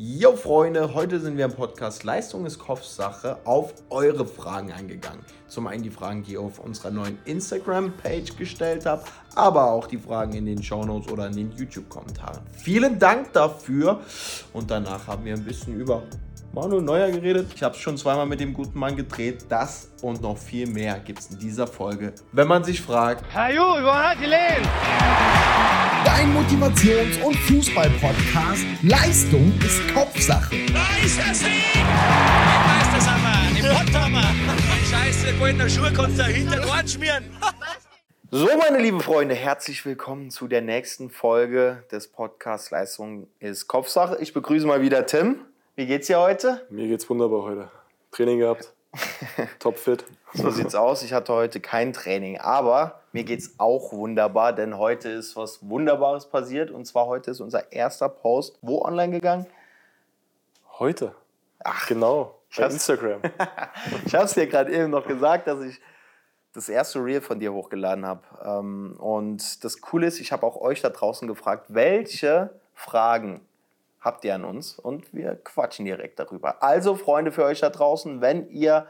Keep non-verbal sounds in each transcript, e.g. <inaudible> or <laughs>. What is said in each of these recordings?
Jo Freunde, heute sind wir im Podcast Leistung ist Kopfsache auf eure Fragen eingegangen. Zum einen die Fragen, die ihr auf unserer neuen Instagram-Page gestellt habt, aber auch die Fragen in den Shownotes oder in den YouTube-Kommentaren. Vielen Dank dafür und danach haben wir ein bisschen über Manuel Neuer geredet. Ich habe es schon zweimal mit dem guten Mann gedreht. Das und noch viel mehr gibt es in dieser Folge. Wenn man sich fragt, Ju, wo hat die Lehen? Dein Motivations- und Fußball-Podcast. Leistung ist Kopfsache. Da ist das Ding! Ich weiß das aber, im Pott haben wir. Scheiße, goldene Schuhe kannst du hinter Ohren schmieren. So, meine lieben Freunde, herzlich willkommen zu der nächsten Folge des Podcasts Leistung ist Kopfsache. Ich begrüße mal wieder Tim. Wie geht's dir heute? Mir geht's wunderbar heute. Training gehabt. <laughs> Topfit. So sieht's aus. Ich hatte heute kein Training, aber mir geht's auch wunderbar, denn heute ist was Wunderbares passiert und zwar heute ist unser erster Post wo online gegangen? Heute. Ach, genau. Bei hab's- Instagram. <laughs> Ich habe es dir gerade eben noch gesagt, dass ich das erste Reel von dir hochgeladen habe. Ähm, und das Coole ist, ich habe auch euch da draußen gefragt, welche Fragen habt ihr an uns? Und wir quatschen direkt darüber. Also, Freunde, für euch da draußen, wenn ihr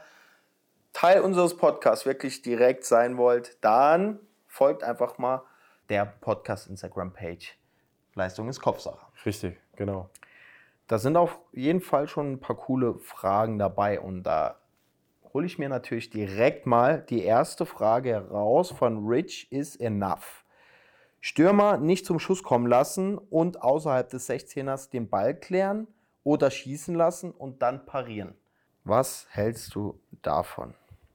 Teil unseres Podcasts wirklich direkt sein wollt, dann folgt einfach mal der Podcast-Instagram-Page. Leistung ist Kopfsache. Richtig, genau. Da sind auf jeden Fall schon ein paar coole Fragen dabei und da hole ich mir natürlich direkt mal die erste Frage heraus von Rich is enough. Stürmer nicht zum Schuss kommen lassen und außerhalb des 16ers den Ball klären oder schießen lassen und dann parieren. Was hältst du davon?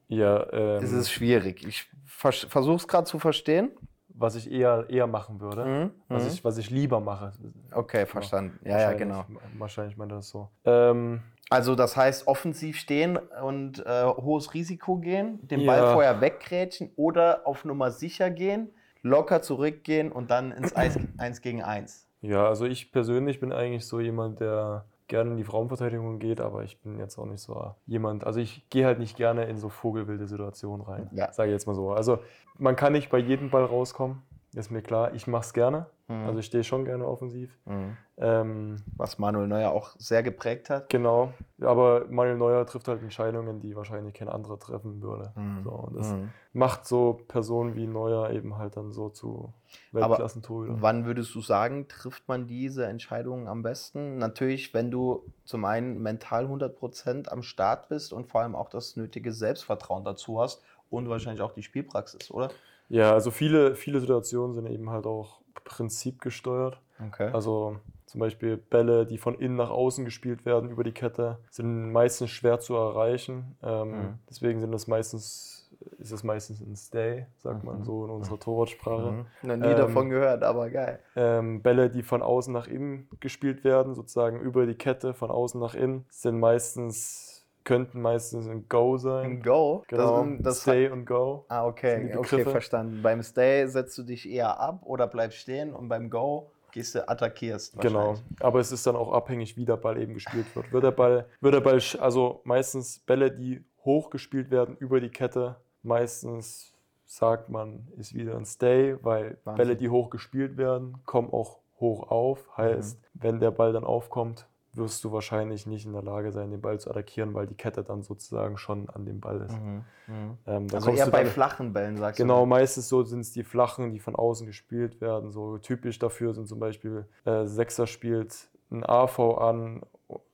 Ja, ähm, Es ist schwierig. Ich versuche es gerade zu verstehen. was ich eher, eher machen würde. Mhm, Was, mhm. ich, was ich lieber mache. Okay, verstanden. Ja, ja, genau. Wahrscheinlich meint er das so. Ähm, Also das heißt offensiv stehen und äh, hohes Risiko gehen, den Ball Ja. vorher weggrätschen oder auf Nummer sicher gehen, locker zurückgehen und dann ins <clears throat> Eis, 1 gegen 1. ja, also ich persönlich bin eigentlich so jemand, der gerne in die Raumverteidigung geht, aber ich bin jetzt auch nicht so jemand, also ich gehe halt nicht gerne in so vogelwilde Situationen rein, Ja. sage ich jetzt mal so. Also man kann nicht bei jedem Ball rauskommen, ist mir klar. Ich mache es gerne, Mhm. also ich stehe schon gerne offensiv. Ähm, Was Manuel Neuer auch sehr geprägt hat. Genau, aber Manuel Neuer trifft halt Entscheidungen, die wahrscheinlich kein anderer treffen würde. Mhm. So, und das Mhm. macht so Personen wie Neuer eben halt dann so zu Aber Weltklassentorhütern. wann würdest du sagen, trifft man diese Entscheidungen am besten? Natürlich, wenn du zum einen mental 100% am Start bist und vor allem auch das nötige Selbstvertrauen dazu hast und wahrscheinlich auch die Spielpraxis, oder? Ja, also viele, viele Situationen sind eben halt auch prinzipgesteuert. Okay. Also zum Beispiel Bälle, die von innen nach außen gespielt werden über die Kette, sind meistens schwer zu erreichen. Ähm, Mhm. Deswegen sind das meistens, ist es meistens ein Stay, sagt man Mhm. so in unserer Torwartsprache. Mhm. Noch nie Ähm, davon gehört, aber geil. Ähm, Bälle, die von außen nach innen gespielt werden, sozusagen über die Kette von außen nach innen, sind meistens, könnten meistens ein Go sein. Ein Go? Genau, Das, das Stay und Go. Ah, okay, okay, verstanden. Beim Stay setzt du dich eher ab oder bleibst stehen und beim Go gehst du attackierst. Genau. Aber es ist dann auch abhängig, wie der Ball eben gespielt wird. Wird der Ball, wird der Ball, also meistens Bälle, die hoch gespielt werden über die Kette, meistens sagt man, ist wieder ein Stay, weil Wahnsinn. Bälle, die hoch gespielt werden, kommen auch hoch auf. Heißt, Mhm. wenn der Ball dann aufkommt, wirst du wahrscheinlich nicht in der Lage sein, den Ball zu attackieren, weil die Kette dann sozusagen schon an dem Ball ist. Mhm. Mhm. Ähm, Also eher bei dann- flachen Bällen, sagst Genau, du. meistens so sind es die flachen, die von außen gespielt werden. So typisch dafür sind zum Beispiel äh, Sechser spielt ein AV an,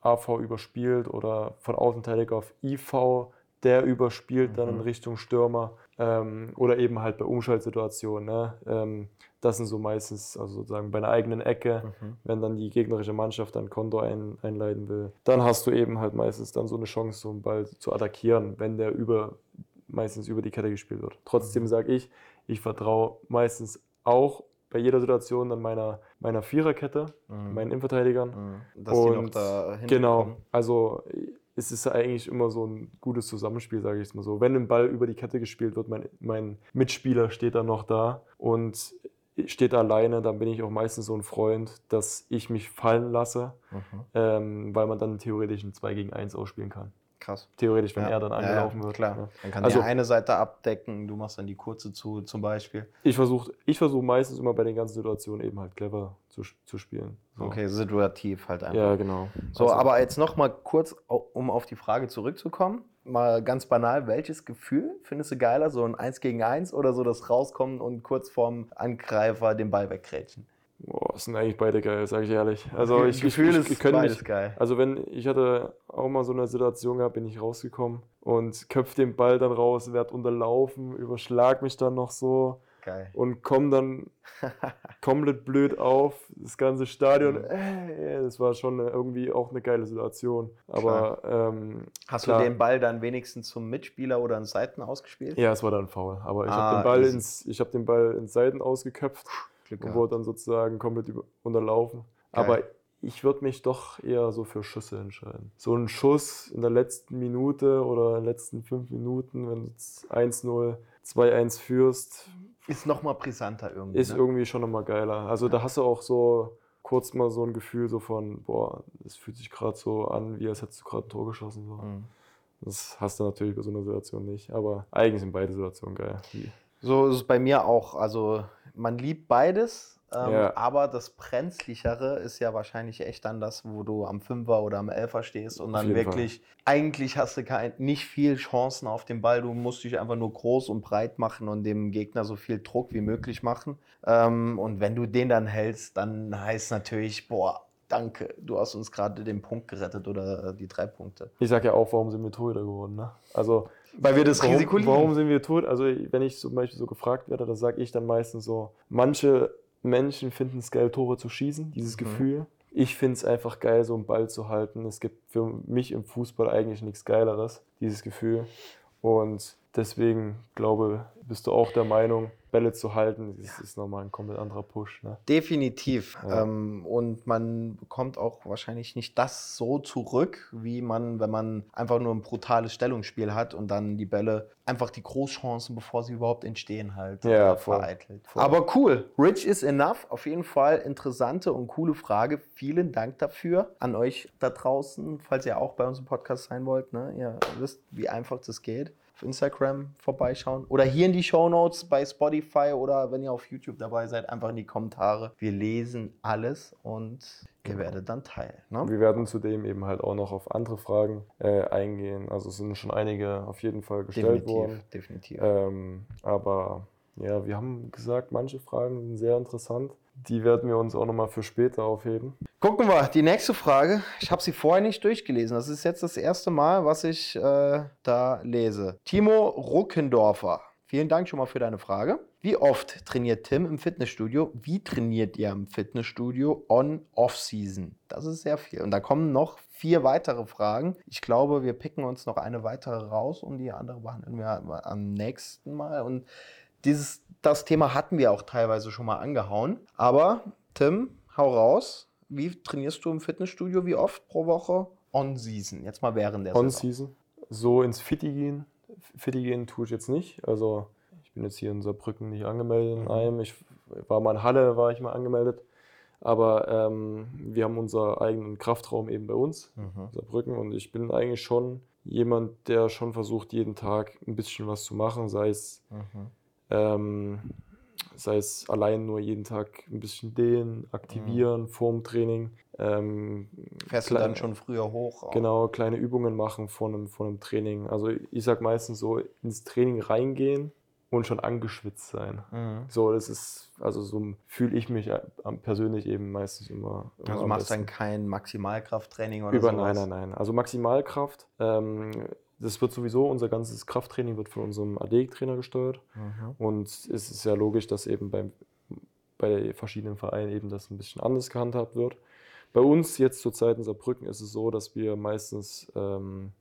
AV überspielt oder von Außenverteidiger auf IV, der überspielt dann in Mhm. Richtung Stürmer. Ähm, oder eben halt bei Umschaltsituationen. Ne? Ähm, das sind so meistens, also sozusagen bei einer eigenen Ecke, Mhm. wenn dann die gegnerische Mannschaft dann Konto ein, einleiten will. Dann hast du eben halt meistens dann so eine Chance, so einen Ball zu attackieren, wenn der über, meistens über die Kette gespielt wird. Trotzdem sage ich, ich vertraue meistens auch bei jeder Situation dann meiner, meiner Viererkette, Mhm. meinen Innenverteidigern. Mhm. Dass die noch Und da Genau, kommen. also es ist eigentlich immer so ein gutes Zusammenspiel, sage ich es mal so. Wenn ein Ball über die Kette gespielt wird, mein, mein Mitspieler steht dann noch da und steht alleine, dann bin ich auch meistens so ein Freund, dass ich mich fallen lasse, Mhm. ähm, weil man dann theoretisch ein 2 gegen 1 ausspielen kann. Krass. Theoretisch, wenn Ja. er dann angelaufen ja, wird. Klar. Ja. Dann kann Also- die eine Seite abdecken, du machst dann die kurze zu, zum Beispiel. Ich versuche ich versuch meistens immer bei den ganzen Situationen eben halt clever zu, zu spielen. So. Okay, situativ halt einfach. Ja, genau. So, Also- aber jetzt noch mal kurz, um auf die Frage zurückzukommen. Mal ganz banal, welches Gefühl findest du geiler? So ein 1 gegen 1 oder so das Rauskommen und kurz vorm Angreifer den Ball wegkrätschen? Boah, sind eigentlich beide geil, sage ich ehrlich. Also ich, Gefühl ich, ist ich, ich könnte beides mich, geil. Also wenn ich hatte auch mal so eine Situation gehabt, bin ich rausgekommen und köpf den Ball dann raus, werd unterlaufen, überschlag mich dann noch so Geil. und komm dann <laughs> komplett blöd auf, das ganze Stadion. Mhm. Äh, das war schon eine, irgendwie auch eine geile Situation. Aber ähm, Hast klar. du den Ball dann wenigstens zum Mitspieler oder an Seiten ausgespielt? ja, es war dann faul. Aber ich Ah, habe den Ball easy. ins, ich habe den Ball ins Seiten ausgeköpft. Glück und wurde dann sozusagen komplett über, unterlaufen. Geil. Aber ich würde mich doch eher so für Schüsse entscheiden. So ein Schuss in der letzten Minute oder in den letzten fünf Minuten, wenn du jetzt 1-0, 2-1 führst, Ist noch mal brisanter irgendwie. ist ne? irgendwie schon nochmal geiler. Also da hast du auch so kurz mal so ein Gefühl so von, boah, das fühlt sich gerade so an, wie als hättest du gerade ein Tor geschossen. So. Mhm. Das hast du natürlich bei so einer Situation nicht. Aber eigentlich sind beide Situationen geil. So ist es bei mir auch. Also man liebt beides, ähm, Ja. aber das Brenzlichere ist ja wahrscheinlich echt dann das, wo du am Fünfer oder am Elfer stehst und dann wirklich, eigentlich hast du kein, nicht viel Chancen auf den Ball. Du musst dich einfach nur groß und breit machen und dem Gegner so viel Druck wie möglich machen. Ähm, und wenn du den dann hältst, dann heißt natürlich, boah, danke, du hast uns gerade den Punkt gerettet oder die drei Punkte. Ich sag ja auch, warum sind wir Torhüter geworden? Ne? Also Weil wir das warum, Risiko lieben. Warum sind wir tot? Also wenn ich zum Beispiel so gefragt werde, dann sage ich dann meistens so, manche Menschen finden es geil, Tore zu schießen, dieses Mhm. Gefühl. Ich finde es einfach geil, so einen Ball zu halten. Es gibt für mich im Fußball eigentlich nichts Geileres, dieses Gefühl. Und deswegen glaube, bist du auch der Meinung, Bälle zu halten, das ist nochmal ein komplett anderer Push. Ne? Definitiv. Ja. Ähm, und man bekommt auch wahrscheinlich nicht das so zurück, wie man, wenn man einfach nur ein brutales Stellungsspiel hat und dann die Bälle einfach die Großchancen, bevor sie überhaupt entstehen, halt Ja, äh, voll. vereitelt. Voll. Aber cool. Rich is enough. Auf jeden Fall interessante und coole Frage. Vielen Dank dafür an euch da draußen, falls ihr auch bei uns im Podcast sein wollt. Ne? Ihr wisst, wie einfach das geht. Auf Instagram vorbeischauen oder hier in die Show Notes bei Spotify oder wenn ihr auf YouTube dabei seid, einfach in die Kommentare. Wir lesen alles und ihr Genau. werdet dann Teil. Ne? Wir werden zudem eben halt auch noch auf andere Fragen äh, eingehen. Also es sind schon einige auf jeden Fall gestellt worden. Definitiv, definitiv. Ähm, aber ja, wir haben gesagt, manche Fragen sind sehr interessant. Die werden wir uns auch nochmal für später aufheben. Gucken wir, die nächste Frage. Ich habe sie vorher nicht durchgelesen. Das ist jetzt das erste Mal, was ich äh, da lese. Timo Ruckendorfer. Vielen Dank schon mal für deine Frage. Wie oft trainiert Tim im Fitnessstudio? Wie trainiert ihr im Fitnessstudio on-off-season? Das ist sehr viel. Und da kommen noch vier weitere Fragen. Ich glaube, wir picken uns noch eine weitere raus und die andere behandeln wir am nächsten Mal. Und dieses, das Thema hatten wir auch teilweise schon mal angehauen. Aber Tim, hau raus. Wie trainierst du im Fitnessstudio? Wie oft pro Woche? On-Season. Jetzt mal während der Saison. On-Season. So ins Fitti gehen. Fitti gehen tue ich jetzt nicht. Also ich bin jetzt hier in Saarbrücken nicht angemeldet in einem. Ich war mal in Halle, war ich mal angemeldet. Aber ähm, wir haben unseren eigenen Kraftraum eben bei uns, Mhm. Saarbrücken. Und ich bin eigentlich schon jemand, der schon versucht, jeden Tag ein bisschen was zu machen, sei es Mhm. Ähm, sei es allein nur jeden Tag ein bisschen dehnen, aktivieren, vorm Training. Ähm, Fährst du kleine- dann schon früher hoch? auch? Genau, kleine Übungen machen vor einem, vor einem Training. Also ich sag meistens so, ins Training reingehen und schon angeschwitzt sein. Mhm. So, das ist, also so fühle ich mich äh, persönlich eben meistens immer. immer Also machst besten. dann kein Maximalkrafttraining oder Über, sowas? nein, nein, nein. Also Maximalkraft, ähm, das wird sowieso, unser ganzes Krafttraining wird von unserem AD-Trainer gesteuert. Mhm. Und es ist ja logisch, dass eben beim, bei verschiedenen Vereinen eben das ein bisschen anders gehandhabt wird. Bei uns jetzt zurzeit in Saarbrücken ist es so, dass wir meistens ähm,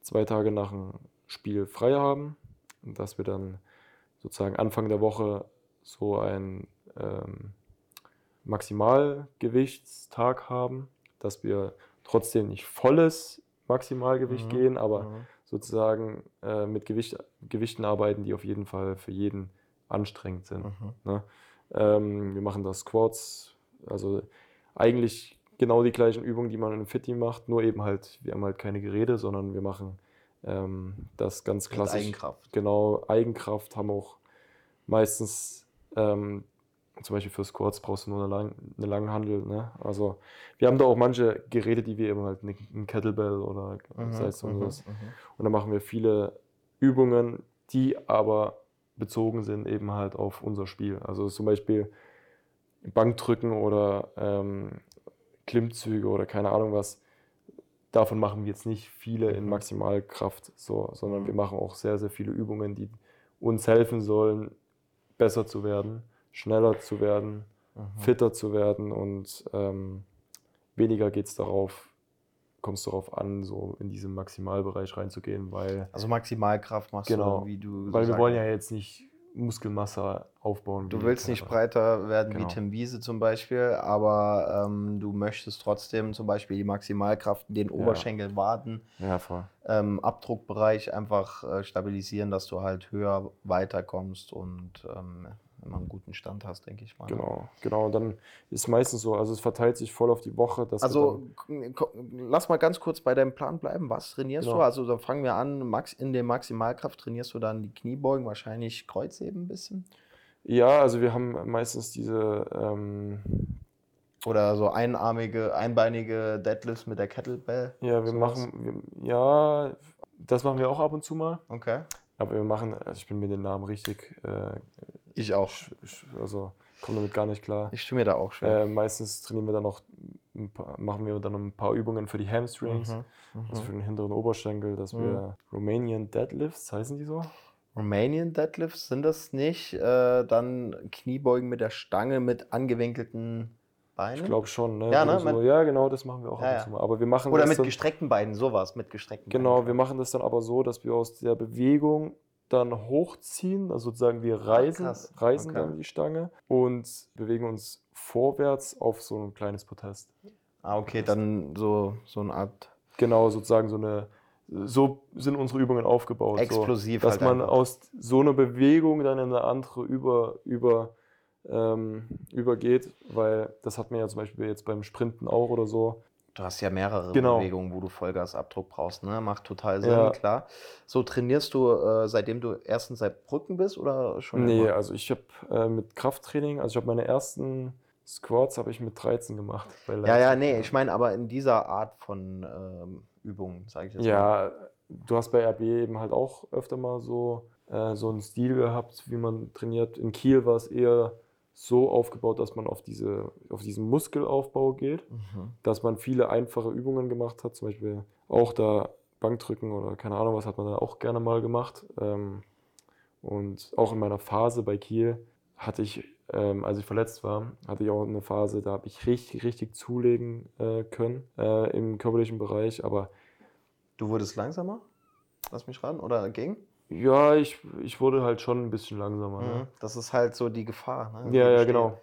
zwei Tage nach dem Spiel frei haben und dass wir dann sozusagen Anfang der Woche so einen ähm, Maximalgewichtstag haben, dass wir trotzdem nicht volles Maximalgewicht Mhm. gehen, aber Mhm. sozusagen äh, mit Gewicht, Gewichten arbeiten, die auf jeden Fall für jeden anstrengend sind. Mhm. Ne? Ähm, wir machen da Squats. Also eigentlich genau die gleichen Übungen, die man im Fitti macht, nur eben halt, wir haben halt keine Geräte, sondern wir machen ähm, das ganz Mit klassisch. Eigenkraft. Genau, Eigenkraft haben auch meistens, ähm, zum Beispiel für Squats brauchst du nur eine, Lang eine Langhandel. Ne? Also wir haben da auch manche Geräte, die wir eben halt, ne- ein Kettlebell oder sei es so mhm, was. Und dann machen wir viele Übungen, die aber bezogen sind eben halt auf unser Spiel. Also zum Beispiel Bankdrücken oder ähm, Klimmzüge oder keine Ahnung was. Davon machen wir jetzt nicht viele in Mhm. Maximalkraft, so, sondern Mhm. wir machen auch sehr, sehr viele Übungen, die uns helfen sollen, besser zu werden, schneller zu werden, Mhm. fitter zu werden und ähm, weniger geht es darauf, kommt es darauf an, so in diesen Maximalbereich reinzugehen, weil, Also Maximalkraft machst Genau. du, wie du. weil wir wollen ja jetzt nicht Muskelmasse aufbauen. Du wie willst nicht breiter werden wie Genau. Tim Wiese zum Beispiel, aber ähm, du möchtest trotzdem zum Beispiel die Maximalkraft, den Oberschenkel, Ja, voll. ähm, Abdruckbereich einfach äh, stabilisieren, dass du halt höher weiterkommst und ähm, immer einen guten Stand hast, denke ich mal. Genau, genau. Und dann ist meistens so, also es verteilt sich voll auf die Woche. Also lass mal ganz kurz bei deinem Plan bleiben. Was trainierst Genau. du? Also dann fangen wir an. Max, in der Maximalkraft trainierst du dann die Kniebeugen, wahrscheinlich Kreuzheben ein bisschen? ja, also wir haben meistens diese, ähm, Oder so einarmige, einbeinige Deadlifts mit der Kettlebell? ja, wir Sowas? machen, wir, ja, das machen wir auch ab und zu mal. Okay. Aber wir machen, also ich bin mit den Namen richtig, äh, Ich auch. also komme damit gar nicht klar. Ich tue mir da auch schwer. Äh, meistens trainieren wir dann noch, ein paar, machen wir dann noch ein paar Übungen für die Hamstrings, Mhm, also für den hinteren Oberschenkel, dass Mhm. wir Romanian Deadlifts, heißen die so? Romanian Deadlifts sind das nicht? Äh, dann Kniebeugen mit der Stange mit angewinkelten Beinen? Ich glaube schon, ne? Ja, ne? So, ja, genau, das machen wir auch Ja, ab und zu mal. Aber wir machen Oder mit dann, gestreckten Beinen, sowas, mit gestreckten Genau, Beinen. wir machen das dann aber so, dass wir aus der Bewegung dann hochziehen, also sozusagen wir reisen, krass. reisen Okay. dann die Stange und bewegen uns vorwärts auf so ein kleines Protest. Ah, okay, dann so, so eine Art Genau, sozusagen so eine, so sind unsere Übungen aufgebaut. Explosiv So, dass halt man einfach. aus so einer Bewegung dann in eine andere über, über, ähm, übergeht, weil das hat man ja zum Beispiel jetzt beim Sprinten auch oder so. Du hast ja mehrere Genau. Bewegungen, wo du Vollgasabdruck brauchst, ne? Macht total Sinn, Ja. klar. So trainierst du, äh, seitdem du erstens seit Brücken bist oder schon? Nee, immer? also ich habe äh, mit Krafttraining, also ich habe meine ersten Squats habe ich mit 13 gemacht. Ja, ja, nee, ich meine aber in dieser Art von ähm, Übungen, sage ich jetzt mal. Ja, du hast bei RB eben halt auch öfter mal so, äh, so einen Stil gehabt, wie man trainiert. In Kiel war es eher so aufgebaut, dass man auf, diese, auf diesen Muskelaufbau geht, Mhm. dass man viele einfache Übungen gemacht hat, zum Beispiel auch da Bankdrücken oder keine Ahnung, was hat man da auch gerne mal gemacht. Ähm, und auch in meiner Phase bei Kiel hatte ich, ähm, als ich verletzt war, hatte ich auch eine Phase, da habe ich richtig, richtig zulegen äh, können äh, im körperlichen Bereich, aber Du wurdest langsamer? Lass mich ran. Oder ging? Ja, ich, ich wurde halt schon ein bisschen langsamer. Mhm. Ne? Das ist halt so die Gefahr. Ne? Ja, ja, genau.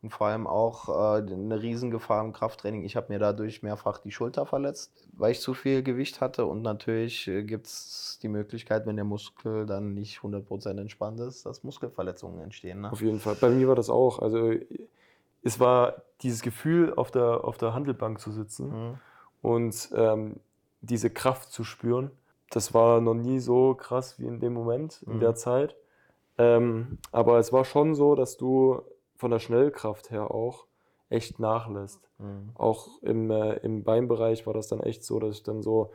Und vor allem auch äh, eine Riesengefahr im Krafttraining. Ich habe mir dadurch mehrfach die Schulter verletzt, weil ich zu viel Gewicht hatte. Und natürlich äh, gibt es die Möglichkeit, wenn der Muskel dann nicht 100% entspannt ist, dass Muskelverletzungen entstehen. Ne? Auf jeden Fall. Bei mir war das auch. Also es war dieses Gefühl, auf der, auf der Handelbank zu sitzen Mhm. und ähm, diese Kraft zu spüren. Das war noch nie so krass wie in dem Moment, in Mhm. der Zeit. Ähm, aber es war schon so, dass du von der Schnellkraft her auch echt nachlässt. Mhm. Auch im, äh, im Beinbereich war das dann echt so, dass ich dann so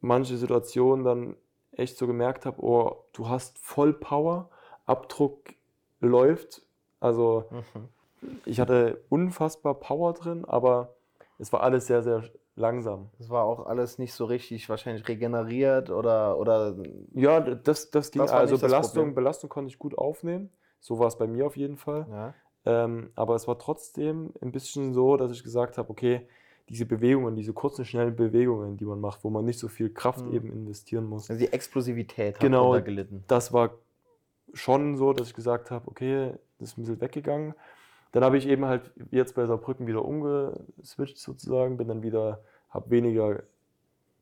manche Situationen dann echt so gemerkt habe, oh, du hast voll Power, Abdruck läuft. Also Mhm. ich hatte unfassbar Power drin, aber es war alles sehr, sehr langsam. Das war auch alles nicht so richtig wahrscheinlich regeneriert oder, oder Ja, das, das ging. Das also Belastung. Belastung konnte ich gut aufnehmen. So war es bei mir auf jeden Fall. ja. Ähm, aber es war trotzdem ein bisschen so, dass ich gesagt habe, okay, diese Bewegungen, diese kurzen, schnellen Bewegungen, die man macht, wo man nicht so viel Kraft Mhm. eben investieren muss, also die Explosivität hat Genau. darunter gelitten. das war schon so, dass ich gesagt habe, okay, das ist ein bisschen weggegangen. Dann habe ich eben halt jetzt bei Saarbrücken wieder umgeswitcht sozusagen, bin dann wieder, habe weniger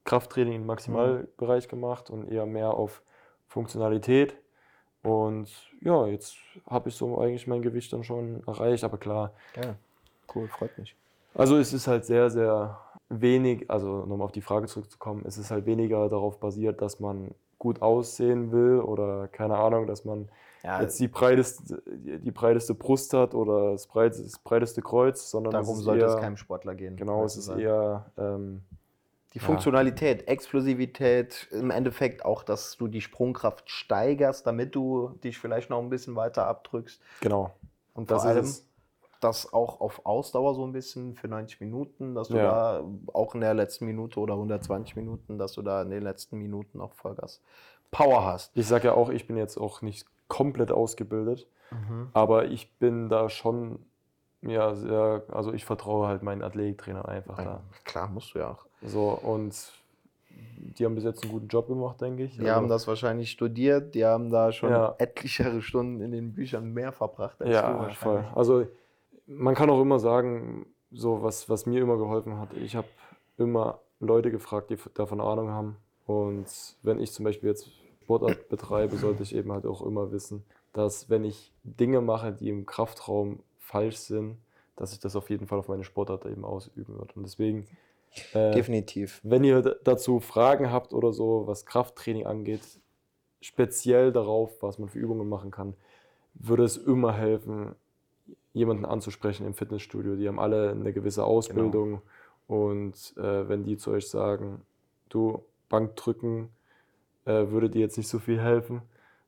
Krafttraining im Maximalbereich gemacht und eher mehr auf Funktionalität. Und ja, jetzt habe ich so eigentlich mein Gewicht dann schon erreicht, aber klar, Ja. Cool, freut mich. Also es ist halt sehr, sehr wenig, also nochmal auf die Frage zurückzukommen, es ist halt weniger darauf basiert, dass man gut aussehen will oder keine Ahnung, dass man Ja, jetzt die breiteste, die breiteste Brust hat oder das breiteste, das breiteste Kreuz, sondern darum es sollte eher, es keinem Sportler gehen. Genau, es ist weil- eher ähm, Die Ja. Funktionalität, Explosivität, im Endeffekt auch, dass du die Sprungkraft steigerst, damit du dich vielleicht noch ein bisschen weiter abdrückst. genau. Und Das vor ist allem das auch auf Ausdauer so ein bisschen für 90 Minuten, dass du Ja. da auch in der letzten Minute oder 120 Minuten, dass du da in den letzten Minuten noch Vollgas Power hast. Ich sage ja auch, ich bin jetzt auch nicht komplett ausgebildet, aber ich bin da schon, ja, sehr, also ich vertraue halt meinen Athletiktrainern einfach da. Klar, musst du ja auch. So, und die haben bis jetzt einen guten Job gemacht, denke ich. Die Also- haben das wahrscheinlich studiert, die haben da schon Ja. etlichere Stunden in den Büchern mehr verbracht als du Ja, wahrscheinlich. voll. Also man kann auch immer sagen, so was, was mir immer geholfen hat, ich habe immer Leute gefragt, die davon Ahnung haben. Und wenn ich zum Beispiel jetzt Sportart betreibe, sollte ich eben halt auch immer wissen, dass wenn ich Dinge mache, die im Kraftraum falsch sind, dass ich das auf jeden Fall auf meine Sportart eben ausüben würde. Und deswegen, äh, Definitiv. wenn ihr dazu Fragen habt oder so, was Krafttraining angeht, speziell darauf, was man für Übungen machen kann, würde es immer helfen, jemanden anzusprechen im Fitnessstudio. Die haben alle eine gewisse Ausbildung und äh, wenn die zu euch sagen, du Bankdrücken äh, würde dir jetzt nicht so viel helfen,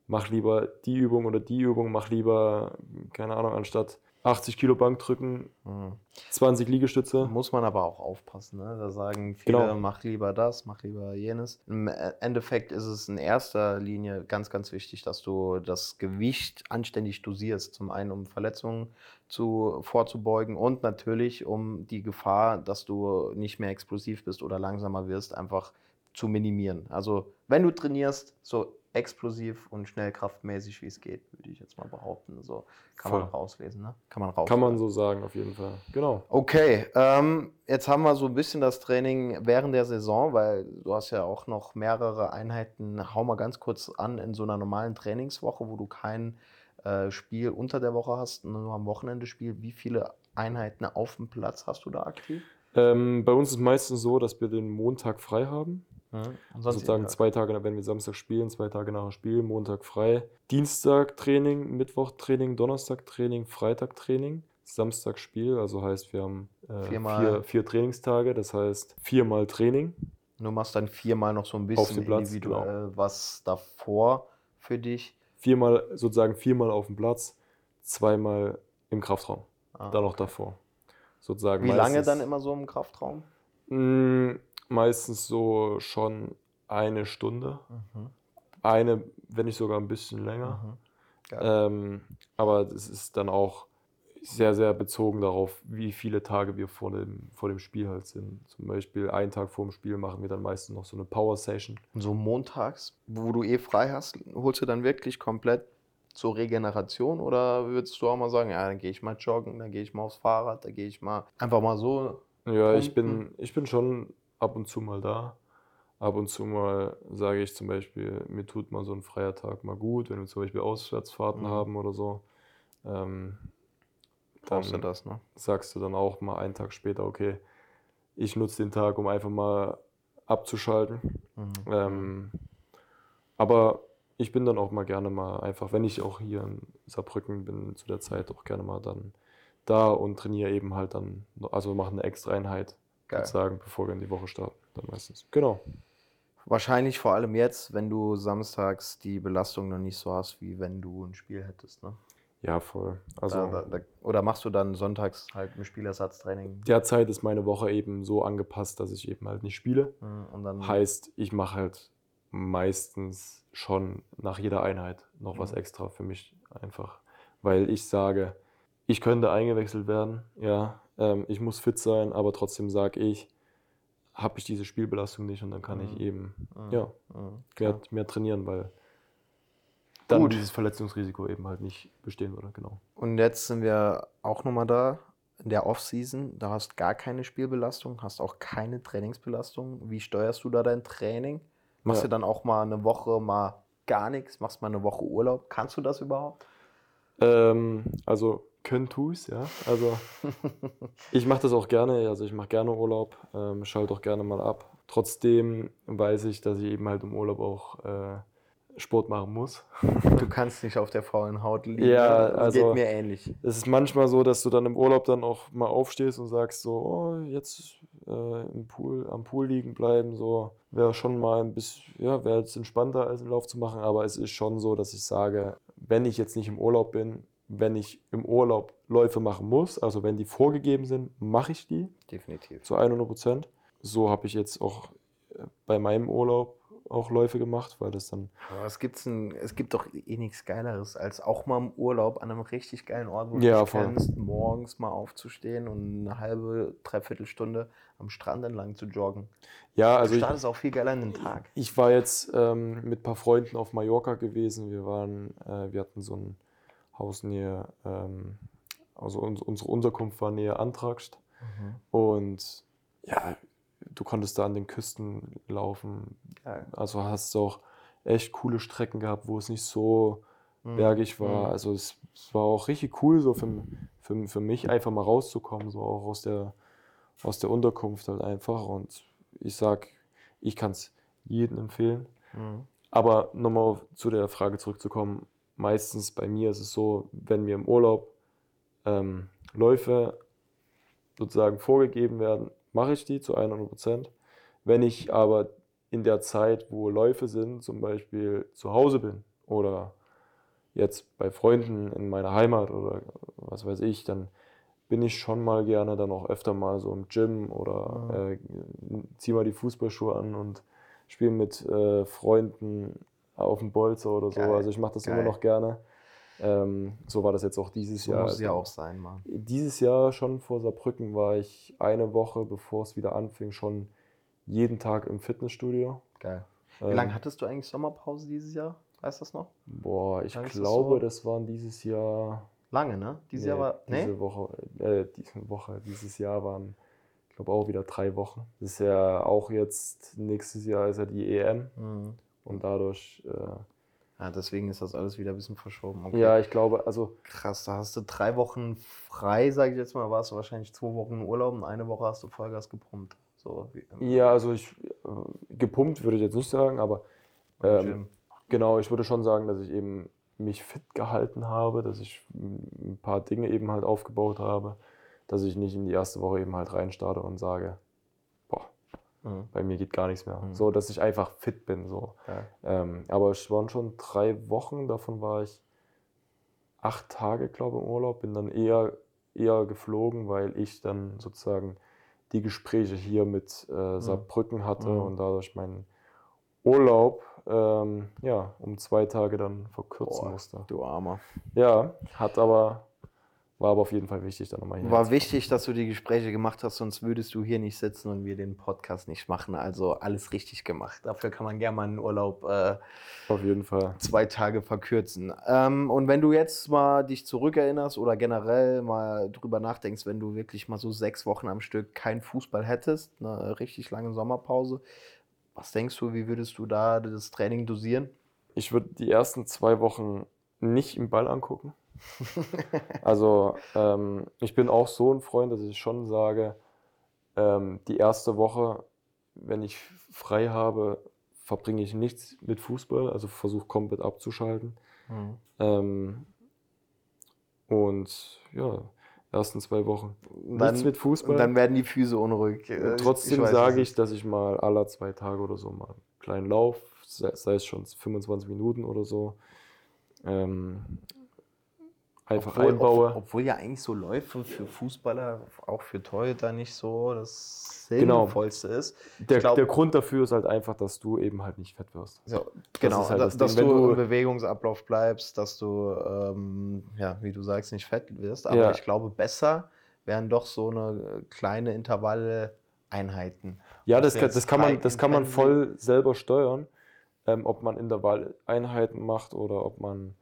mach lieber die Übung oder die Übung, mach lieber, keine Ahnung, anstatt 80 Kilo Bankdrücken, Mhm. 20 Liegestütze. Muss man aber auch aufpassen. Ne? Da sagen viele, Genau. mach lieber das, mach lieber jenes. Im E- Endeffekt ist es in erster Linie ganz, ganz wichtig, dass du das Gewicht anständig dosierst. Zum einen, um Verletzungen zu, vorzubeugen und natürlich, um die Gefahr, dass du nicht mehr explosiv bist oder langsamer wirst, einfach zu minimieren. Also, wenn du trainierst, so explosiv und schnellkraftmäßig wie es geht, würde ich jetzt mal behaupten. So kann man Voll. auch rauslesen. Ne? Kann man rauslesen. Kann man so sagen, auf jeden Fall. Genau. Okay, ähm, jetzt haben wir so ein bisschen das Training während der Saison, weil du hast ja auch noch mehrere Einheiten. Hau mal ganz kurz an in so einer normalen Trainingswoche, wo du kein äh, Spiel unter der Woche hast, nur am Wochenende Spiel. Wie viele Einheiten auf dem Platz hast du da aktiv? Ähm, bei uns ist meistens so, dass wir den Montag frei haben. Sozusagen zwei Tage, wenn wir Samstag spielen, zwei Tage nach dem Spiel, Montag frei. Dienstag Training, Mittwoch Training, Donnerstag Training, Freitag Training, Samstag Spiel. Also heißt, wir haben äh, Viermal. vier, vier Trainingstage, das heißt viermal Training. Du machst dann viermal noch so ein Auf bisschen dem Platz, individuell was davor für dich. Viermal, sozusagen viermal auf dem Platz, zweimal im Kraftraum. Ah, Dann noch davor. Sozusagen Wie lange dann immer so im Kraftraum? Mm, Meistens so schon eine Stunde. Mhm. Eine, wenn nicht sogar ein bisschen länger. Mhm. Ähm, aber das ist dann auch sehr, sehr bezogen darauf, wie viele Tage wir vor dem, vor dem Spiel halt sind. Zum Beispiel einen Tag vor dem Spiel machen wir dann meistens noch so eine Power Session. Und so montags, wo du eh frei hast, holst du dann wirklich komplett zur Regeneration oder würdest du auch mal sagen, ja, dann gehe ich mal joggen, dann gehe ich mal aufs Fahrrad, dann gehe ich mal einfach mal so. Ja, ich bin, ich bin schon ab und zu mal da. Ab und zu mal sage ich zum Beispiel, mir tut mal so ein freier Tag mal gut, wenn wir zum Beispiel Auswärtsfahrten Mhm. haben oder so. Ähm, Brauchst du dann das, ne? sagst du dann auch mal einen Tag später, okay, ich nutze den Tag, um einfach mal abzuschalten. Mhm. Ähm, aber ich bin dann auch mal gerne mal einfach, wenn ich auch hier in Saarbrücken bin, zu der Zeit auch gerne mal dann da und trainiere eben halt dann, also mache eine extra Einheit, Geil. sozusagen, bevor wir in die Woche starten, dann meistens. Genau. Wahrscheinlich vor allem jetzt, wenn du samstags die Belastung noch nicht so hast, wie wenn du ein Spiel hättest, ne? Ja, voll. Also Da, da, da, oder machst du dann sonntags halt ein Spielersatztraining derzeit ist meine Woche eben so angepasst, dass ich eben halt nicht spiele. Mhm, und dann Heißt, ich mache halt meistens schon nach jeder Einheit noch was Mhm. extra für mich einfach, weil ich sage, ich könnte eingewechselt werden, ja, ähm, ich muss fit sein, aber trotzdem sage ich, habe ich diese Spielbelastung nicht und dann kann ich Mhm. eben Mhm. ja, Mhm, mehr, mehr trainieren, weil dann Gut. dieses Verletzungsrisiko eben halt nicht bestehen würde, genau. Und jetzt sind wir auch nochmal da in der Offseason. Da hast gar keine Spielbelastung, hast auch keine Trainingsbelastung. Wie steuerst du da dein Training? Machst Ja. du dann auch mal eine Woche mal gar nichts? Machst mal eine Woche Urlaub? Kannst du das überhaupt? Ähm, also können tu's, ja. Also <laughs> ich mache das auch gerne, also ich mache gerne Urlaub, ähm, schalte auch gerne mal ab. Trotzdem weiß ich, dass ich eben halt im Urlaub auch äh, Sport machen muss. <laughs> Du <laughs> kannst nicht auf der faulen Haut liegen. Ja, also- Geht mir ähnlich. Es ist manchmal so, dass du dann im Urlaub dann auch mal aufstehst und sagst so, oh, jetzt äh, im Pool, am Pool liegen bleiben, so wäre schon mal ein bisschen, ja, wäre jetzt entspannter als einen Lauf zu machen, aber es ist schon so, dass ich sage, wenn ich jetzt nicht im Urlaub bin, wenn ich im Urlaub Läufe machen muss, also wenn die vorgegeben sind, mache ich die Definitiv. zu 100 Prozent. So habe ich jetzt auch äh, bei meinem Urlaub auch Läufe gemacht, weil das dann Aber es, gibt's ein, es gibt doch eh nichts Geileres, als auch mal im Urlaub an einem richtig geilen Ort, wo du Ja, dich voll. kennst, morgens mal aufzustehen und eine halbe, dreiviertel Stunde am Strand entlang zu joggen. ja, Also du ich, startest auch viel geiler in den Tag. Ich war jetzt ähm, mit ein paar Freunden auf Mallorca gewesen. Wir waren, äh, wir hatten so ein Haus nähe, ähm, also uns, unsere Unterkunft war nähe Antragst. Und ja, du konntest da an den Küsten laufen. Geil. Also hast du auch echt coole Strecken gehabt, wo es nicht so Mhm. bergig war. Mhm. Also es, es war auch richtig cool, so für, für, für mich einfach mal rauszukommen, so auch aus der, aus der Unterkunft halt einfach. Und ich sag, ich kann es jedem empfehlen. Mhm. Aber nochmal zu der Frage zurückzukommen, meistens bei mir ist es so, wenn mir im Urlaub ähm, Läufe sozusagen vorgegeben werden, mache ich die zu 100 Prozent. Wenn ich aber in der Zeit, wo Läufe sind, zum Beispiel zu Hause bin oder jetzt bei Freunden in meiner Heimat oder was weiß ich, dann bin ich schon mal gerne dann auch öfter mal so im Gym oder äh, zieh mal die Fußballschuhe an und spiele mit äh, Freunden auf dem Bolzer oder so. Geil, Also ich mache das geil. immer noch gerne. Ähm, so war das jetzt auch dieses So Jahr. muss es ja Also auch sein, Mann. Dieses Jahr schon vor Saarbrücken war ich eine Woche, bevor es wieder anfing, schon jeden Tag im Fitnessstudio. Geil. Wie Ähm, lange hattest du eigentlich Sommerpause dieses Jahr? Weißt du das noch? Boah, ich glaube, so? das waren dieses Jahr. Lange, ne? Dieses nee, Jahr war. Diese Nee? Woche, äh, diese Woche, dieses Jahr waren, ich glaube, auch wieder drei Wochen. Das ist ja auch jetzt, nächstes Jahr ist ja die EM Mhm. Und dadurch, äh, Ja, deswegen ist das alles wieder ein bisschen verschoben. Okay. ja, ich glaube, also Krass, da hast du drei Wochen frei, sage ich jetzt mal, warst du wahrscheinlich zwei Wochen Urlaub und eine Woche hast du Vollgas gepumpt. So im Ja, also ich äh, gepumpt würde ich jetzt nicht sagen, aber ähm, genau, ich würde schon sagen, dass ich eben mich fit gehalten habe, dass ich ein paar Dinge eben halt aufgebaut habe, dass ich nicht in die erste Woche eben halt reinstarte und sage, Mhm. bei mir geht gar nichts mehr. Mhm. So, dass ich einfach fit bin. So. Geil. Ähm, aber es waren schon drei Wochen, davon war ich acht Tage, glaube ich, im Urlaub, bin dann eher, eher geflogen, weil ich dann sozusagen die Gespräche hier mit äh, Saarbrücken hatte Mhm. und dadurch meinen Urlaub ähm, ja, um zwei Tage dann verkürzen Boah, musste. du Armer. Ja, hat aber, war aber auf jeden Fall wichtig, dann nochmal hier. War wichtig, dass du die Gespräche gemacht hast, sonst würdest du hier nicht sitzen und wir den Podcast nicht machen. Also alles richtig gemacht. Dafür kann man gerne mal einen Urlaub äh, Auf jeden Fall. zwei Tage verkürzen. Ähm, und wenn du jetzt mal dich zurückerinnerst oder generell mal drüber nachdenkst, wenn du wirklich mal so sechs Wochen am Stück kein Fußball hättest, eine richtig lange Sommerpause, was denkst du, wie würdest du da das Training dosieren? Ich würde die ersten zwei Wochen nicht im Ball angucken. <laughs> also ähm, ich bin auch so ein Freund, dass ich schon sage, ähm, die erste Woche, wenn ich frei habe, verbringe ich nichts mit Fußball, also versuche komplett abzuschalten. Ähm, und ja, ersten zwei Wochen nichts mit Fußball. Und dann werden die Füße unruhig. Und trotzdem weiß, sage ich, dass ich mal alle zwei Tage oder so mal einen kleinen Lauf, sei, sei es schon 25 Minuten oder so, ähm, einfach obwohl, einbaue. Ob, obwohl ja eigentlich so Läufe für Fußballer, auch für Torhüter nicht so das Genau. Sinnvollste ist. der, glaub- der Grund dafür ist halt einfach, dass du eben halt nicht fett wirst. So, genau, halt da- das dass Ding. du, im Bewegungsablauf bleibst, dass du, ähm, ja, wie du sagst, nicht fett wirst. Aber Ja. ich glaube, besser wären doch so eine kleine Intervalle-Einheiten. Ja, das kann, das kann, man, das kann man voll selber steuern, ähm, ob man Intervalleinheiten macht oder ob man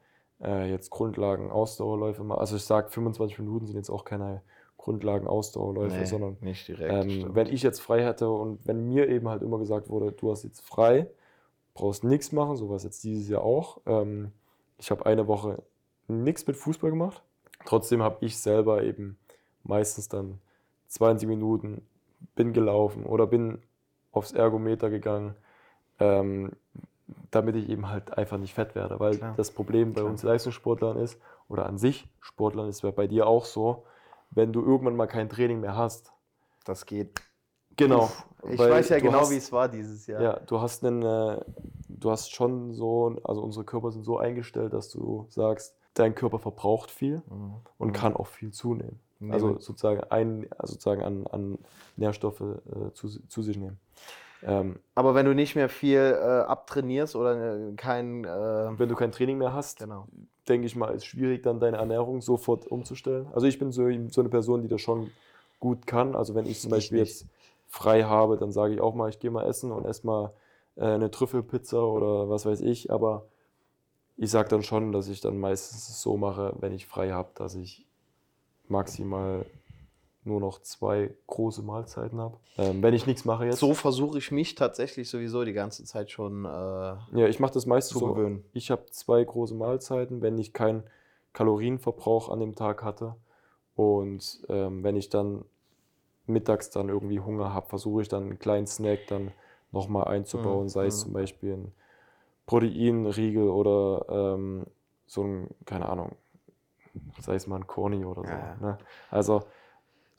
äh, jetzt Grundlagen Ausdauerläufe macht. Also ich sage, 25 Minuten sind jetzt auch keine Grundlagen Ausdauerläufe, Nee, sondern nicht direkt. Ähm, wenn ich jetzt frei hätte und wenn mir eben halt immer gesagt wurde, du hast jetzt frei, brauchst nichts machen, so war es jetzt dieses Jahr auch. Ähm, ich habe eine Woche nichts mit Fußball gemacht. Trotzdem habe ich selber eben meistens dann 20 Minuten bin gelaufen oder bin aufs Ergometer gegangen, ähm, damit ich eben halt einfach nicht fett werde. Weil Klar. das Problem bei Klar. uns Leistungssportlern ist, oder an sich Sportlern ist bei dir auch so, wenn du irgendwann mal kein Training mehr hast. Das geht. Genau. Ich weil weiß ja genau, hast- wie es war dieses Jahr. Ja, du hast einen, äh, du hast schon so, also unsere Körper sind so eingestellt, dass du sagst, dein Körper verbraucht viel Mhm. und kann auch viel zunehmen. Nehmen. Also sozusagen ein, sozusagen an, an Nährstoffe äh, zu, zu sich nehmen. Ähm, Aber wenn du nicht mehr viel äh, abtrainierst oder äh, kein. Äh, wenn du kein Training mehr hast, genau. denke ich mal, ist schwierig, dann deine Ernährung sofort umzustellen. Also ich bin so, so eine Person, die das schon gut kann. Also wenn ich zum Ich Beispiel nicht. jetzt frei habe, dann sage ich auch mal, ich gehe mal essen und esse mal äh, eine Trüffelpizza oder was weiß ich. Aber ich sage dann schon, dass ich dann meistens so mache, wenn ich frei habe, dass ich maximal nur noch zwei große Mahlzeiten habe. Ähm, wenn ich nichts mache jetzt. So versuche ich mich tatsächlich sowieso die ganze Zeit schon. Äh, Ja, ich mache das meistens so. gewöhnen. Ich habe zwei große Mahlzeiten, wenn ich keinen Kalorienverbrauch an dem Tag hatte. Und ähm, wenn ich dann mittags dann irgendwie Hunger habe, versuche ich dann einen kleinen Snack dann nochmal einzubauen, Mhm, sei es mhm. zum Beispiel ein Proteinriegel oder ähm, so ein, keine Ahnung, sei es mal ein Corny oder so. Ja. Ne? Also,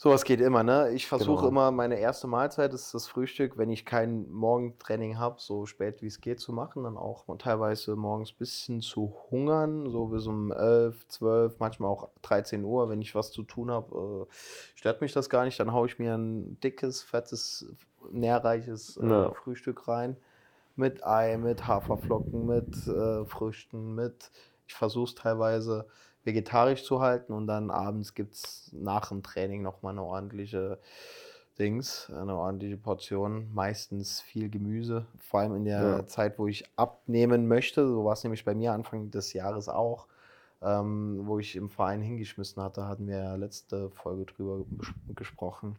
Sowas geht immer, ne? Ich versuche Genau. immer, meine erste Mahlzeit ist das Frühstück, wenn ich kein Morgentraining habe, so spät wie es geht zu machen, dann auch teilweise morgens ein bisschen zu hungern, so bis um 11, 12, manchmal auch 13 Uhr, wenn ich was zu tun habe, äh, stört mich das gar nicht, dann haue ich mir ein dickes, fettes, nährreiches äh, Ja. Frühstück rein mit Ei, mit Haferflocken, mit äh, Früchten, mit, ich versuche es teilweise vegetarisch zu halten und dann abends gibt es nach dem Training nochmal eine ordentliche Dings, eine ordentliche Portion, meistens viel Gemüse, vor allem in der Ja. Zeit, wo ich abnehmen möchte, so war es nämlich bei mir Anfang des Jahres auch, ähm, wo ich im Verein hingeschmissen hatte, hatten wir ja letzte Folge drüber gesprochen.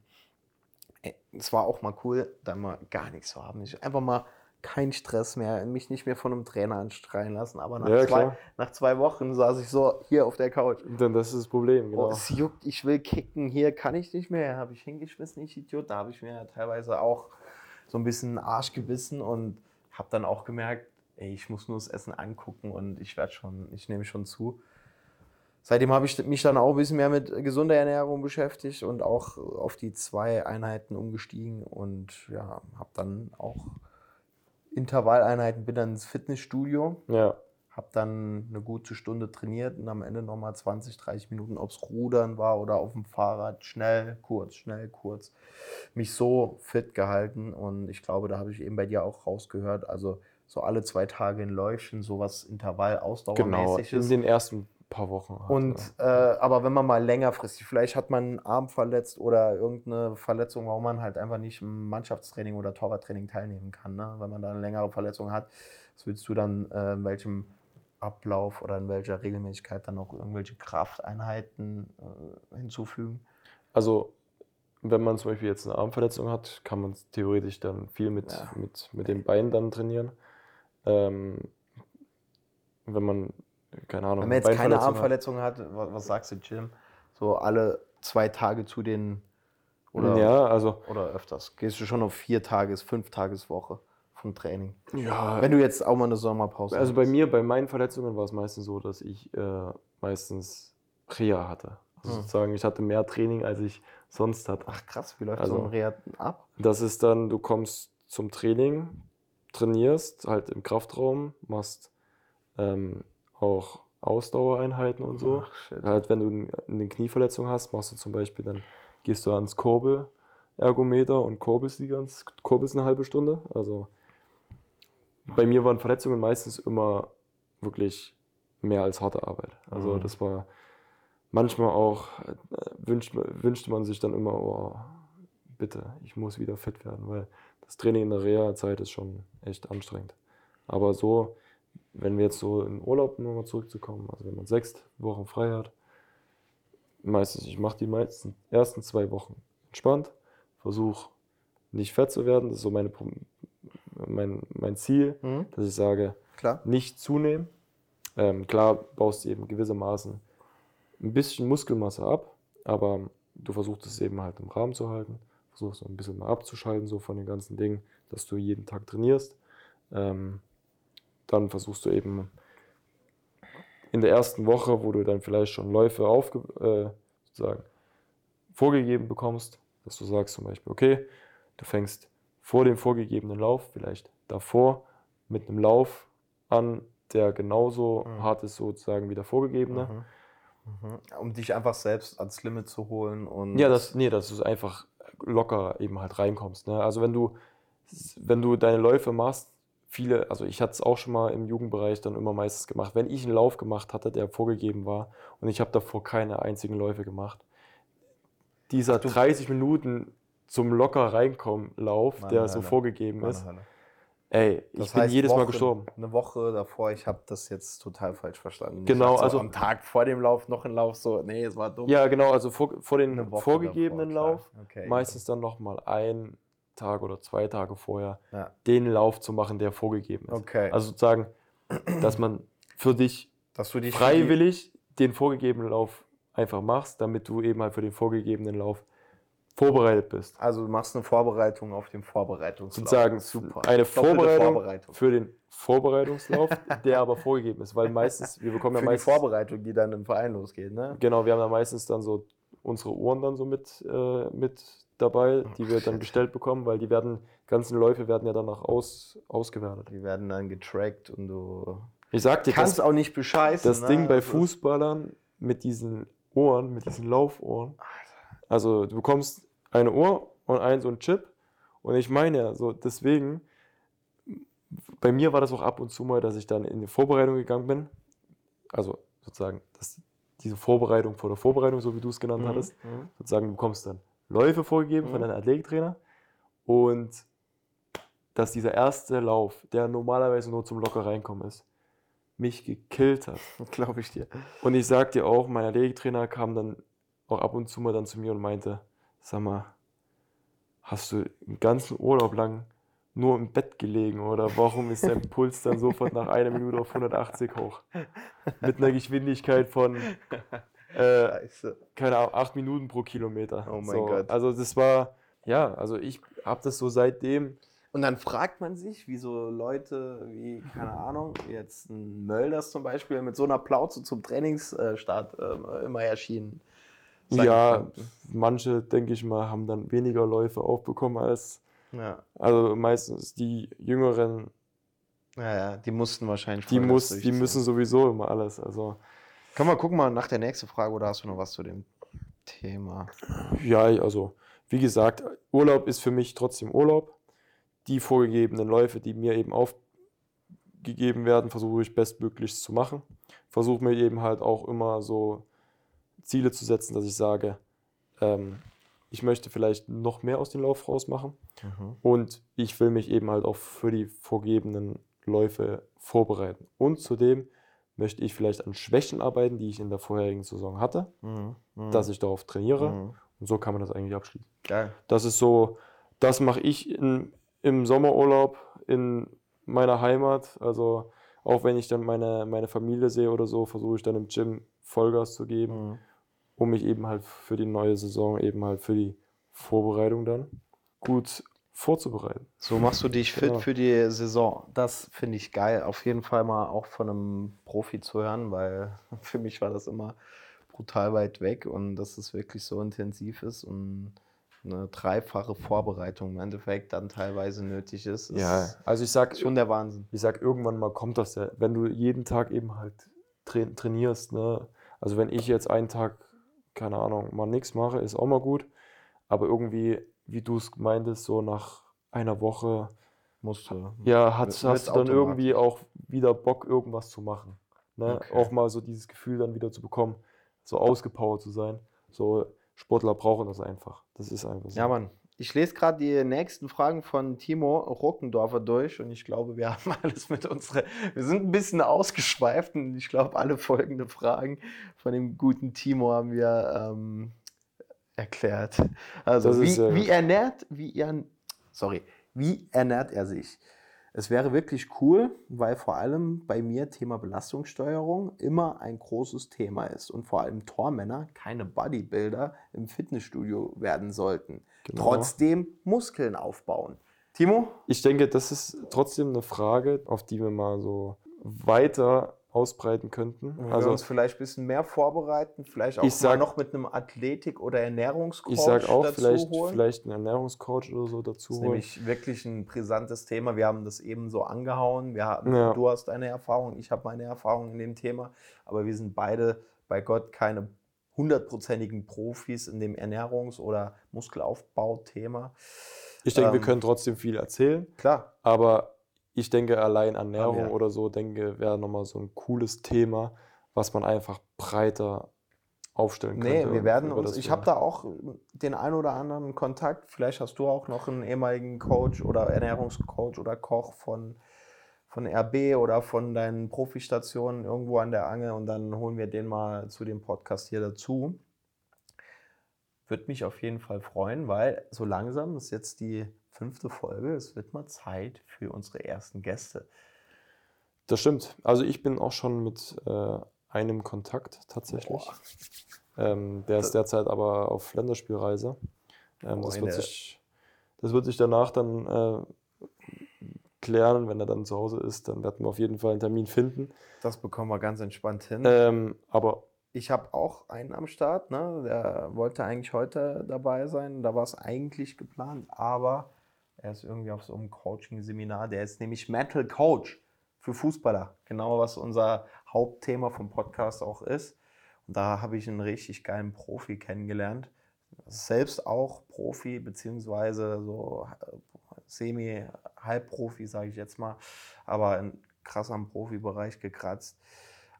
Ey, Es war auch mal cool, da mal gar nichts zu haben. Ich einfach mal kein Stress mehr, mich nicht mehr von einem Trainer anstreien lassen. Aber nach, Ja, zwei, nach zwei Wochen saß ich so hier auf der Couch. dann das ist das Problem, Oh, genau. es juckt, ich will kicken, hier kann ich nicht mehr. Habe ich hingeschmissen, ich Idiot. Da habe ich mir teilweise auch so ein bisschen Arsch gebissen und habe dann auch gemerkt, ey, ich muss nur das Essen angucken und ich werde schon, ich nehme schon zu. Seitdem habe ich mich dann auch ein bisschen mehr mit gesunder Ernährung beschäftigt und auch auf die zwei Einheiten umgestiegen und ja, habe dann auch Intervalleinheiten, bin dann ins Fitnessstudio, Ja, habe dann eine gute Stunde trainiert und am Ende nochmal 20, 30 Minuten aufs Rudern war oder auf dem Fahrrad. Schnell, kurz, schnell, kurz. Mich so fit gehalten und ich glaube, da habe ich eben bei dir auch rausgehört. Also so alle zwei Tage ein Läufchen, sowas Intervall genau. ausdauermäßiges. In den ersten paar Wochen. halt, Und äh, aber wenn man mal längerfristig, vielleicht hat man einen Arm verletzt oder irgendeine Verletzung, warum man halt einfach nicht im Mannschaftstraining oder Torwarttraining teilnehmen kann. Ne? Wenn man da eine längere Verletzung hat, was willst du dann äh, in welchem Ablauf oder in welcher Regelmäßigkeit dann noch irgendwelche Krafteinheiten äh, hinzufügen? Also, wenn man zum Beispiel jetzt eine Armverletzung hat, kann man theoretisch dann viel mit, Ja. mit, mit den Beinen dann trainieren. Ähm, wenn man, keine Ahnung, Wenn man jetzt keine Armverletzung hat, was, was sagst du, Jim? So alle zwei Tage zu den oder, Ja, also, oder öfters? Gehst du schon auf vier Tages, fünf Tageswoche vom Training? ja, Wenn du jetzt auch mal eine Sommerpause also bei mir, bei meinen Verletzungen war es meistens so, dass ich äh, meistens Reha hatte. Also Hm. sozusagen, ich hatte mehr Training, als ich sonst hatte. Ach krass, wie läuft Also- so ein Reha ab? Das ist dann, du kommst zum Training, trainierst halt im Kraftraum, machst ähm, auch Ausdauereinheiten und so. Shit. Halt, wenn du eine Knieverletzung hast, machst du zum Beispiel, dann gehst du ans Kurbel-Ergometer und kurbelst die ganz, kurbelst eine halbe Stunde. Also bei mir waren Verletzungen meistens immer wirklich mehr als harte Arbeit. Also Mhm. das war manchmal auch, äh, wünscht, wünschte man sich dann immer, oh, bitte, ich muss wieder fit werden, weil das Training in der Reha-Zeit ist schon echt anstrengend. Aber so, wenn wir jetzt so in Urlaub nochmal zurückzukommen, also wenn man sechs Wochen frei hat, meistens, ich mache die meisten ersten zwei Wochen entspannt, versuche nicht fett zu werden, das ist so meine, mein, mein Ziel, Mhm. dass ich sage, Klar. nicht zunehmen. Ähm, klar baust du eben gewissermaßen ein bisschen Muskelmasse ab, aber du versuchst es eben halt im Rahmen zu halten, versuchst ein bisschen mal abzuschalten so von den ganzen Dingen, dass du jeden Tag trainierst. Ähm, dann versuchst du eben in der ersten Woche, wo du dann vielleicht schon Läufe aufge äh, sozusagen vorgegeben bekommst, dass du sagst zum Beispiel, okay, du fängst vor dem vorgegebenen Lauf, vielleicht davor, mit einem Lauf an, der genauso Mhm. hart ist sozusagen wie der vorgegebene. Mhm. Mhm. Um dich einfach selbst ans Limit zu holen und. Ja, das, nee, dass du einfach locker eben halt reinkommst. Ne? Also wenn du, wenn du deine Läufe machst, viele, also ich hatte es auch schon mal im Jugendbereich dann immer meistens gemacht, wenn ich einen Lauf gemacht hatte, der vorgegeben war und ich habe davor keine einzigen Läufe gemacht, dieser 30 Minuten zum locker reinkommen Lauf, Meine der so Hölle. vorgegeben Meine ist, Hölle. ey, ich Das bin heißt, jedes Mal Woche- gestorben. Eine Woche davor, ich habe das jetzt total falsch verstanden. Genau, ich also- so am Tag vor dem Lauf noch ein Lauf, so, nee, es war dumm. Ja, genau, also vor, vor den Woche vorgegebenen davor. Lauf, Okay, meistens dann nochmal ein Tag oder zwei Tage vorher, Ja. den Lauf zu machen, der vorgegeben ist. Okay. Also sozusagen, dass man für dich freiwillig den vorgegebenen Lauf einfach machst, damit du eben halt für den vorgegebenen Lauf vorbereitet bist. Also du machst eine Vorbereitung auf den Vorbereitungslauf. Sozusagen eine Doppelte Vorbereitung, Vorbereitung. für den Vorbereitungslauf, der aber vorgegeben ist, weil meistens, wir bekommen ja Für die meistens, Vorbereitung, die dann im Verein losgeht, ne? genau, wir haben ja meistens dann so unsere Uhren dann so mit, äh, mit dabei, die wir dann gestellt bekommen, weil die werden, ganzen Läufe werden ja danach aus, ausgewertet. Die werden dann getrackt und du Ich sag dir, kannst das, auch nicht bescheißen. das ne? Ding bei Fußballern mit diesen Ohren, mit diesen Laufohren, also du bekommst eine Uhr und ein so ein Chip und ich meine ja, so deswegen, bei mir war das auch ab und zu mal, dass ich dann in die Vorbereitung gegangen bin, also sozusagen, dass diese Vorbereitung vor der Vorbereitung, so wie du es genannt Mhm, hattest, mhm. sozusagen, du bekommst dann Läufe vorgegeben von Mhm. deinem Athletiktrainer und dass dieser erste Lauf, der normalerweise nur zum locker reinkommen ist, mich gekillt hat. <laughs> Glaube ich dir. Und ich sag dir auch, mein Athletiktrainer kam dann auch ab und zu mal dann zu mir und meinte, sag mal, hast du einen ganzen Urlaub lang nur im Bett gelegen oder warum ist dein Puls dann sofort nach einer Minute auf 180 hoch? Mit einer Geschwindigkeit von, äh, keine Ahnung, 8 Minuten pro Kilometer. Oh mein so, Gott. Also das war, ja, also ich habe das so seitdem, Und dann fragt man sich, wie so Leute wie, keine Ahnung, jetzt ein Mölders zum Beispiel mit so einer Plauze zum Trainingsstart ähm, immer erschienen. ja, manche, denke ich mal, haben dann weniger Läufe aufbekommen als, ja. also meistens die Jüngeren, Ja, ja, die mussten wahrscheinlich. die, muss, die müssen sowieso immer alles. Also Können wir gucken mal nach der nächsten Frage oder hast du noch was zu dem Thema? ja, also wie gesagt, Urlaub ist für mich trotzdem Urlaub. Die vorgegebenen Läufe, die mir eben aufgegeben werden, versuche ich bestmöglichst zu machen. Versuche mir eben halt auch immer so Ziele zu setzen, dass ich sage, ähm, ich möchte vielleicht noch mehr aus dem Lauf rausmachen. Und ich will mich eben halt auch für die vorgegebenen Läufe vorbereiten. Und zudem möchte ich vielleicht an Schwächen arbeiten, die ich in der vorherigen Saison hatte, Mhm. Mhm. dass ich darauf trainiere. Mhm. Und so kann man das eigentlich abschließen. Geil. Das ist so, das mache ich in, im Sommerurlaub in meiner Heimat. Also auch wenn ich dann meine, meine Familie sehe oder so, versuche ich dann im Gym Vollgas zu geben, Mhm. um mich eben halt für die neue Saison, eben halt für die Vorbereitung dann gut vorzubereiten. So machst du dich fit Genau. für die Saison. Das finde ich geil. Auf jeden Fall mal auch von einem Profi zu hören, weil <laughs> für mich war das immer brutal weit weg und dass es wirklich so intensiv ist und eine dreifache Vorbereitung im Endeffekt dann teilweise nötig ist, ist also ich sag schon der Wahnsinn. ich sag, irgendwann mal kommt das ja, wenn du jeden Tag eben halt tra trainierst, ne? Also wenn ich jetzt einen Tag, keine Ahnung, mal nichts mache, ist auch mal gut. Aber irgendwie, wie du es meintest, so nach einer Woche, Musst du. ja, hast, Wird- hast du dann irgendwie auch wieder Bock, irgendwas zu machen. Ne? Okay. Auch mal so dieses Gefühl dann wieder zu bekommen, so ausgepowert zu sein. So Sportler brauchen das einfach. Das ist einfach so. Ja, Mann. Ich lese gerade die nächsten Fragen von Timo Ruckendorfer durch und ich glaube, wir <laughs> haben alles mit unserer. Wir sind ein bisschen ausgeschweift und ich glaube, alle folgenden Fragen von dem guten Timo haben wir ähm, erklärt. Also, wie, wie ernährt, wie er, sorry, wie ernährt er sich? Es wäre wirklich cool, weil vor allem bei mir Thema Belastungssteuerung immer ein großes Thema ist und vor allem Tormänner keine Bodybuilder im Fitnessstudio werden sollten. Genau. Trotzdem Muskeln aufbauen. Timo? Ich denke, das ist trotzdem eine Frage, auf die wir mal so weiter ausbreiten könnten. Wir Also uns vielleicht ein bisschen mehr vorbereiten, vielleicht auch sag- mal noch mit einem Athletik- oder Ernährungscoach ich sage auch, dazu vielleicht, holen. vielleicht einen Ernährungscoach oder so dazu Das ist holen. nämlich wirklich ein brisantes Thema. Wir haben das eben so angehauen. Wir haben, Ja. Du hast deine Erfahrung, ich habe meine Erfahrung in dem Thema. Aber wir sind beide bei Gott keine hundertprozentigen Profis in dem Ernährungs- oder Muskelaufbauthema. Ich denke, wir ähm, können trotzdem viel erzählen, Klar, aber ich denke, allein Ernährung Ja. oder so, denke, wäre nochmal so ein cooles Thema, was man einfach breiter aufstellen könnte. nee, wir werden uns. Ich habe da auch den ein oder anderen Kontakt. Vielleicht hast du auch noch einen ehemaligen Coach oder Ernährungscoach oder Koch von, von RB oder von deinen Profistationen irgendwo an der Angel und dann holen wir den mal zu dem Podcast hier dazu. Würde mich auf jeden Fall freuen, weil so langsam ist jetzt die fünfte Folge. Es wird mal Zeit für unsere ersten Gäste. Das stimmt. Also ich bin auch schon mit äh, einem Kontakt tatsächlich. Ähm, der ist derzeit aber auf Länderspielreise. Ähm, das, wird sich, das wird sich danach dann äh, klären. Wenn er dann zu Hause ist, dann werden wir auf jeden Fall einen Termin finden. Das bekommen wir ganz entspannt hin. Ähm, aber Ich habe auch einen am Start, ne? der wollte eigentlich heute dabei sein. Da war es eigentlich geplant, aber er ist irgendwie auf so einem Coaching-Seminar. Der ist nämlich Mental Coach für Fußballer. Genau was unser Hauptthema vom Podcast auch ist. Und da habe ich einen richtig geilen Profi kennengelernt. Selbst auch Profi, beziehungsweise so äh, Semi-Halbprofi, sage ich jetzt mal. Aber in krass am Profibereich gekratzt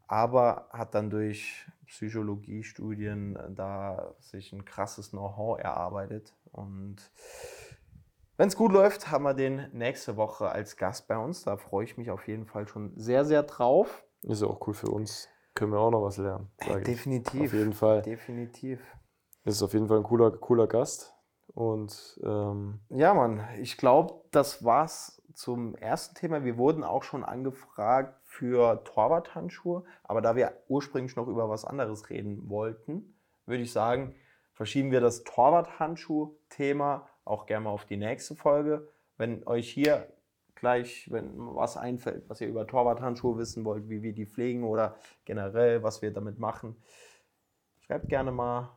aber hat dann durch Psychologiestudien da sich ein krasses Know-how erarbeitet. Und wenn es gut läuft, haben wir den nächste Woche als Gast bei uns. Da freue ich mich auf jeden Fall schon sehr, sehr drauf. ist ja auch cool für uns. Können wir auch noch was lernen. ich. Definitiv. Auf jeden Fall. Definitiv. Ist auf jeden Fall ein cooler, cooler Gast. Und ähm, Ja, Mann, ich glaube, das war's zum ersten Thema. Wir wurden auch schon angefragt für Torwarthandschuhe, aber da wir ursprünglich noch über was anderes reden wollten, würde ich sagen, verschieben wir das Torwarthandschuh-Thema auch gerne mal auf die nächste Folge. Wenn euch hier gleich, wenn was einfällt, was ihr über Torwarthandschuhe wissen wollt, wie wir die pflegen oder generell, was wir damit machen, schreibt gerne mal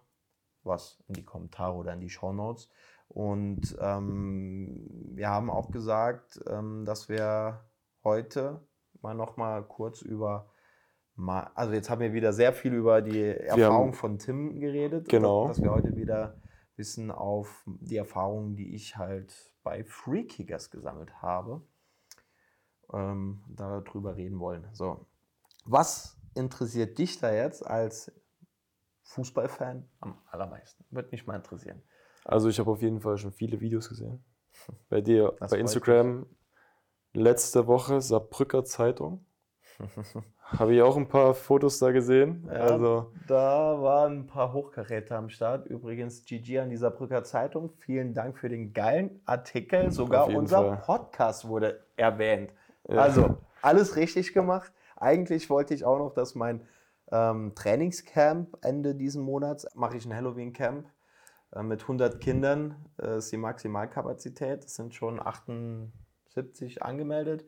was in die Kommentare oder in die Shownotes. Und ähm, wir haben auch gesagt, ähm, dass wir heute mal noch mal kurz über, mal, also jetzt haben wir wieder sehr viel über die Erfahrung haben- von Tim geredet. Genau. Dass wir heute wieder wissen auf die Erfahrungen, die ich halt bei Freekickers gesammelt habe, ähm, darüber reden wollen. So, was interessiert dich da jetzt als Fußballfan am allermeisten? Würde mich mal interessieren. also ich habe auf jeden Fall schon viele Videos gesehen. <laughs> Bei dir, Das bei Instagram letzte Woche Saarbrücker Zeitung. Habe ich auch ein paar Fotos da gesehen. Ja, Also da waren ein paar Hochkaräter am Start. Übrigens, GG an dieser Brücker Zeitung. Vielen Dank für den geilen Artikel. Sogar unser Fall. Podcast wurde erwähnt. Ja. Also, alles richtig gemacht. Eigentlich wollte ich auch noch, dass mein ähm, Trainingscamp Ende diesen Monats, mache ich ein Halloween-Camp äh, mit 100 Kindern. Äh, ist die Maximalkapazität. Es sind schon 78 angemeldet.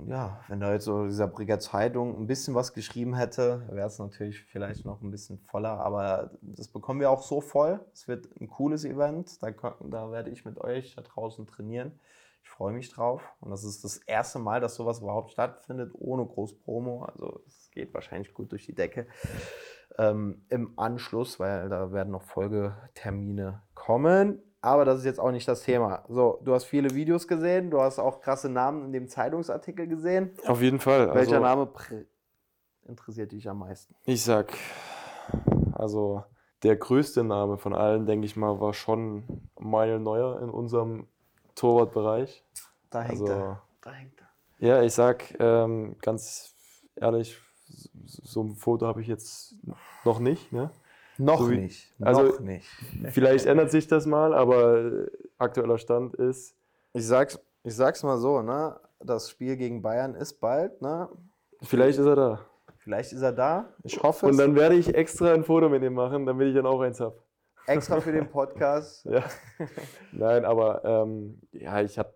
Und ja, wenn da jetzt so dieser Brigger Zeitung ein bisschen was geschrieben hätte, wäre es natürlich vielleicht noch ein bisschen voller. Aber das bekommen wir auch so voll. Es wird ein cooles Event. Da, da werde ich mit euch da draußen trainieren. Ich freue mich drauf. Und das ist das erste Mal, dass sowas überhaupt stattfindet, ohne groß Promo. Also es geht wahrscheinlich gut durch die Decke. Ähm, Im Anschluss, weil da werden noch Folgetermine kommen. Aber das ist jetzt auch nicht das Thema. So, du hast viele Videos gesehen, du hast auch krasse Namen in dem Zeitungsartikel gesehen. auf jeden Fall. Welcher also, Name interessiert dich am meisten? Ich sag, also der größte Name von allen, denke ich mal, war schon Manuel Neuer in unserem Torwartbereich. Da hängt Also- er. Da hängt er. Ja, ich sag ähm, ganz ehrlich, so so ein Foto habe ich jetzt noch nicht. Ne? Noch So wie- nicht. also- noch nicht. Vielleicht ändert sich das mal, aber aktueller Stand ist, Ich sag's, Ich sag's mal so, ne? Das Spiel gegen Bayern ist bald, ne? Vielleicht ist er da. Vielleicht ist er da. Ich hoffe Und es. dann werde ich extra ein Foto mit ihm machen, damit ich dann auch eins habe. extra für den Podcast. <laughs> Ja. Nein, aber ähm, ja, ich habe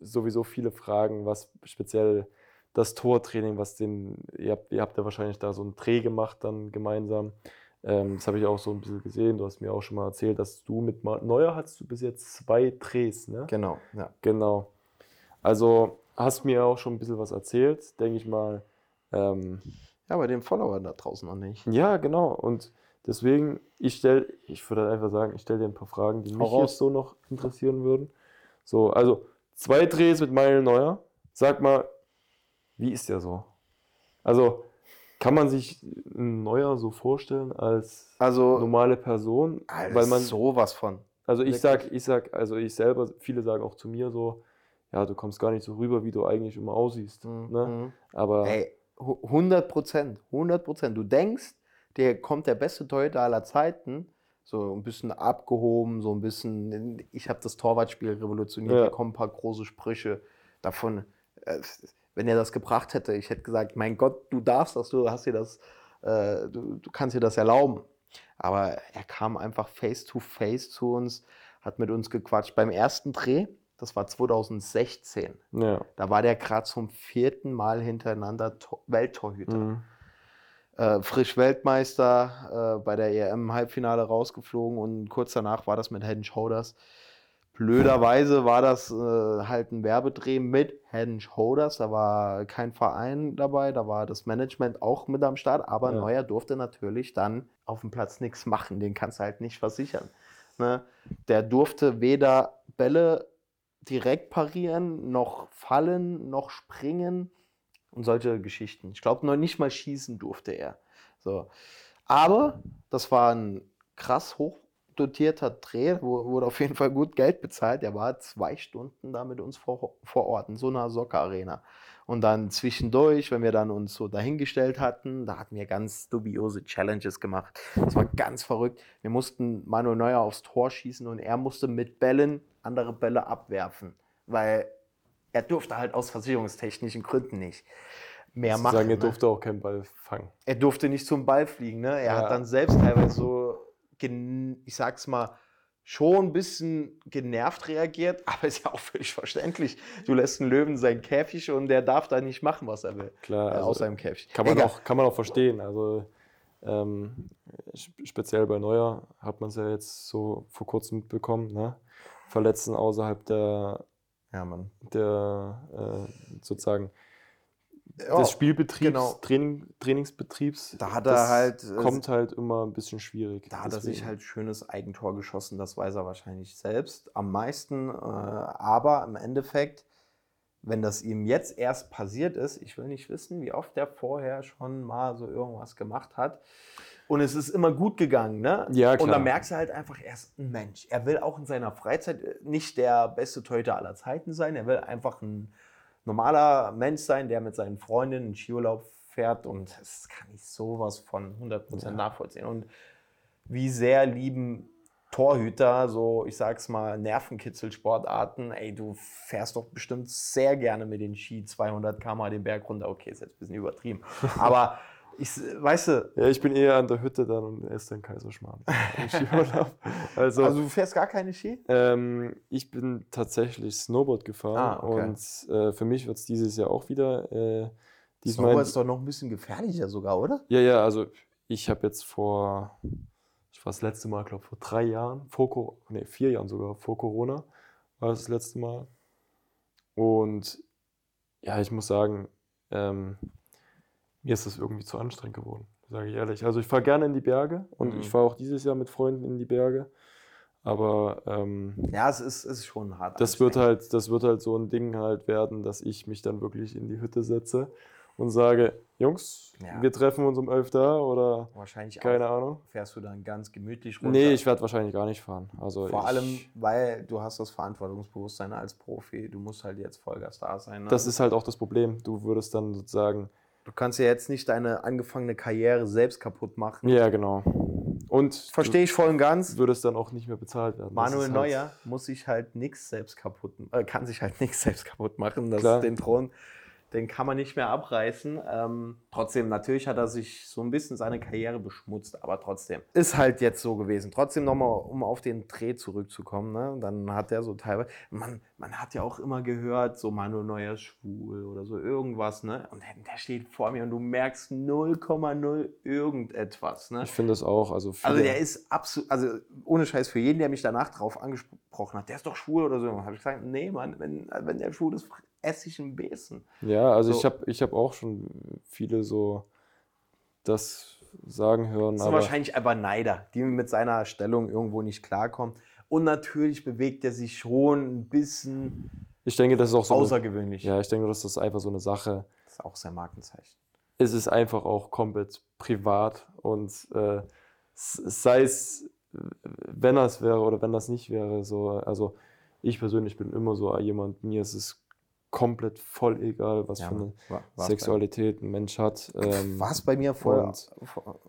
sowieso viele Fragen, was speziell das Tortraining, was den, ihr habt, ihr habt ja wahrscheinlich da so einen Dreh gemacht dann gemeinsam. Ähm, das habe ich auch so ein bisschen gesehen. Du hast mir auch schon mal erzählt, dass du mit Ma- Neuer hast du bis jetzt zwei Drehs, ne? Genau, ja. Genau. Also hast mir auch schon ein bisschen was erzählt, denke ich mal. Ähm, Ja, bei den Followern da draußen noch nicht. ja, genau. Und deswegen, ich stelle, ich würde einfach sagen, ich stelle dir ein paar Fragen, die mich jetzt so noch interessieren würden. So, also zwei Drehs mit Manuel Neuer. Sag mal, wie ist der so? Also, kann man sich einen Neuer so vorstellen als Also, normale Person? Alter, Weil man, sowas von. also ich sag, ich sag, also ich selber, viele sagen auch zu mir so, ja, du kommst gar nicht so rüber, wie du eigentlich immer aussiehst. Ne? Mhm. Aber Ey, hu- 100 Prozent, 100 Prozent. Du denkst, der kommt der beste Torhüter aller Zeiten, so ein bisschen abgehoben, so ein bisschen, ich habe das Torwartspiel revolutioniert, Ja. hier kommen ein paar große Sprüche davon. Wenn er das gebracht hätte, ich hätte gesagt, mein Gott, du darfst das, du hast dir das, äh, du, du kannst dir das erlauben. Aber er kam einfach face to face zu uns, hat mit uns gequatscht. Beim ersten Dreh, das war 2016, ja. da war der gerade zum vierten Mal hintereinander Tor Welttorhüter. Mhm. Äh, frisch Weltmeister, äh, bei der EM im Halbfinale rausgeflogen und kurz danach war das mit Head Shoulders. Blöderweise war das äh, halt ein Werbedreh mit Head Shoulders. Da war kein Verein dabei, da war das Management auch mit am Start. Aber Ja. Neuer durfte natürlich dann auf dem Platz nichts machen. Den kannst du halt nicht versichern. Ne? Der durfte weder Bälle direkt parieren, noch fallen, noch springen und solche Geschichten. Ich glaube, noch nicht mal schießen durfte er. So. Aber das war ein krass hochdotierter Dreh, wurde auf jeden Fall gut Geld bezahlt. Der war zwei Stunden da mit uns vor, vor Ort in so einer Soccer-Arena. Und dann zwischendurch, wenn wir dann uns so dahingestellt hatten, da hatten wir ganz dubiose Challenges gemacht. Das war ganz verrückt. Wir mussten Manuel Neuer aufs Tor schießen und er musste mit Bällen andere Bälle abwerfen, weil er durfte halt aus versicherungstechnischen Gründen nicht mehr machen. Sagen, er ne? durfte auch keinen Ball fangen. er durfte nicht zum Ball fliegen. Ne? Er Ja. hat dann selbst teilweise so, ich sag's mal, schon ein bisschen genervt reagiert, <laughs> aber ist ja auch völlig verständlich. Du lässt einen Löwen seinen Käfig und der darf da nicht machen, was er will. Klar, äh, also aus seinem Käfig. Kann man, Egal. auch, kann man auch verstehen. Also ähm, sp- speziell bei Neuer hat man es ja jetzt so vor kurzem mitbekommen. Ne? Verletzen außerhalb der, Ja, Mann. der äh, sozusagen Ja, des Spielbetriebs, genau. Training, Trainingsbetriebs. Da hat er das halt, äh, Kommt halt immer ein bisschen schwierig. Da hat er sich halt schönes Eigentor geschossen, das weiß er wahrscheinlich selbst am meisten. Äh, aber im Endeffekt, wenn das ihm jetzt erst passiert ist, ich will nicht wissen, wie oft er vorher schon mal so irgendwas gemacht hat. Und es ist immer gut gegangen, ne? Ja, Und klar. dann merkst du halt einfach, er ist ein Mensch. Er will auch in seiner Freizeit äh, nicht der beste Torhüter aller Zeiten sein. Er will einfach ein normaler Mensch sein, der mit seinen Freundinnen einen Skiurlaub fährt. Und das kann ich sowas von 100% nachvollziehen. Und wie sehr lieben Torhüter, so ich sag's mal, Nervenkitzel-Sportarten. Ey, du fährst doch bestimmt sehr gerne mit den Ski 200 km den Berg runter. Okay, ist jetzt ein bisschen übertrieben. <laughs> Aber ich, weißt du, Ja, ich bin eher an der Hütte dann und esse dann Kaiserschmarrn. <laughs> also, also du fährst gar keine Ski? Ähm, ich bin tatsächlich Snowboard gefahren Ah, okay. und äh, für mich wird es dieses Jahr auch wieder. Äh, diesmal Snowboard ist doch noch ein bisschen gefährlicher sogar, oder? ja, ja, also ich habe jetzt vor, ich war das letzte Mal, glaube vor drei Jahren, vor, Co- nee, vier Jahren sogar, vor Corona war das, das letzte Mal. Und ja, ich muss sagen, ähm, mir ist das irgendwie zu anstrengend geworden, sage ich ehrlich. Also ich fahre gerne in die Berge und Mhm. ich fahre auch dieses Jahr mit Freunden in die Berge. Aber ähm, Ja, es ist, es ist schon hart. das wird halt, das wird halt so ein Ding halt werden, dass ich mich dann wirklich in die Hütte setze und sage, Jungs, Ja. wir treffen uns um 11 da oder Wahrscheinlich keine auch Ahnung. fährst du dann ganz gemütlich runter. Nee, ich werde wahrscheinlich gar nicht fahren. Also Vor allem, weil du hast das Verantwortungsbewusstsein als Profi. Du musst halt jetzt Vollgas da sein. Ne? das ist halt auch das Problem. Du würdest dann sozusagen, du kannst ja jetzt nicht deine angefangene Karriere selbst kaputt machen. ja genau. Und Verstehe ich voll und ganz. du würdest dann auch nicht mehr bezahlt werden. Manuel halt- Neuer muss sich halt nichts selbst kaputt, äh, kann sich halt <laughs> nichts selbst kaputt machen. Das Klar. den Thron, den kann man nicht mehr abreißen. Ähm, trotzdem, natürlich hat er sich so ein bisschen seine Karriere beschmutzt, aber trotzdem. Ist halt jetzt so gewesen. Trotzdem nochmal, um auf den Dreh zurückzukommen, ne? dann hat er so teilweise, man, man hat ja auch immer gehört, so Manuel Neuer schwul oder so irgendwas, ne? Und der, der steht vor mir und du merkst 0,0 irgendetwas, ne? Ich finde es auch. Also, Also der ist absolut, also ohne Scheiß für jeden, der mich danach drauf angesprochen hat, der ist doch schwul oder so, habe ich gesagt, nee, Mann, wenn, wenn der schwul ist, esse ich einen Besen. Ja, also So. ich habe ich hab auch schon viele so das sagen hören. Das sind Aber wahrscheinlich einfach Neider, die mit seiner Stellung irgendwo nicht klarkommen. Und natürlich bewegt er sich schon ein bisschen ich denke, das ist auch so. Eine, außergewöhnlich. ja, ich denke, das ist einfach so eine Sache. Das ist auch sein Markenzeichen. Es ist einfach auch komplett privat und äh, sei es, wenn das wäre oder wenn das nicht wäre, so, also ich persönlich bin immer so jemand, mir ist es komplett voll egal, was Ja, für eine war- Sexualität ein Mensch hat. Ähm, War es bei mir vor-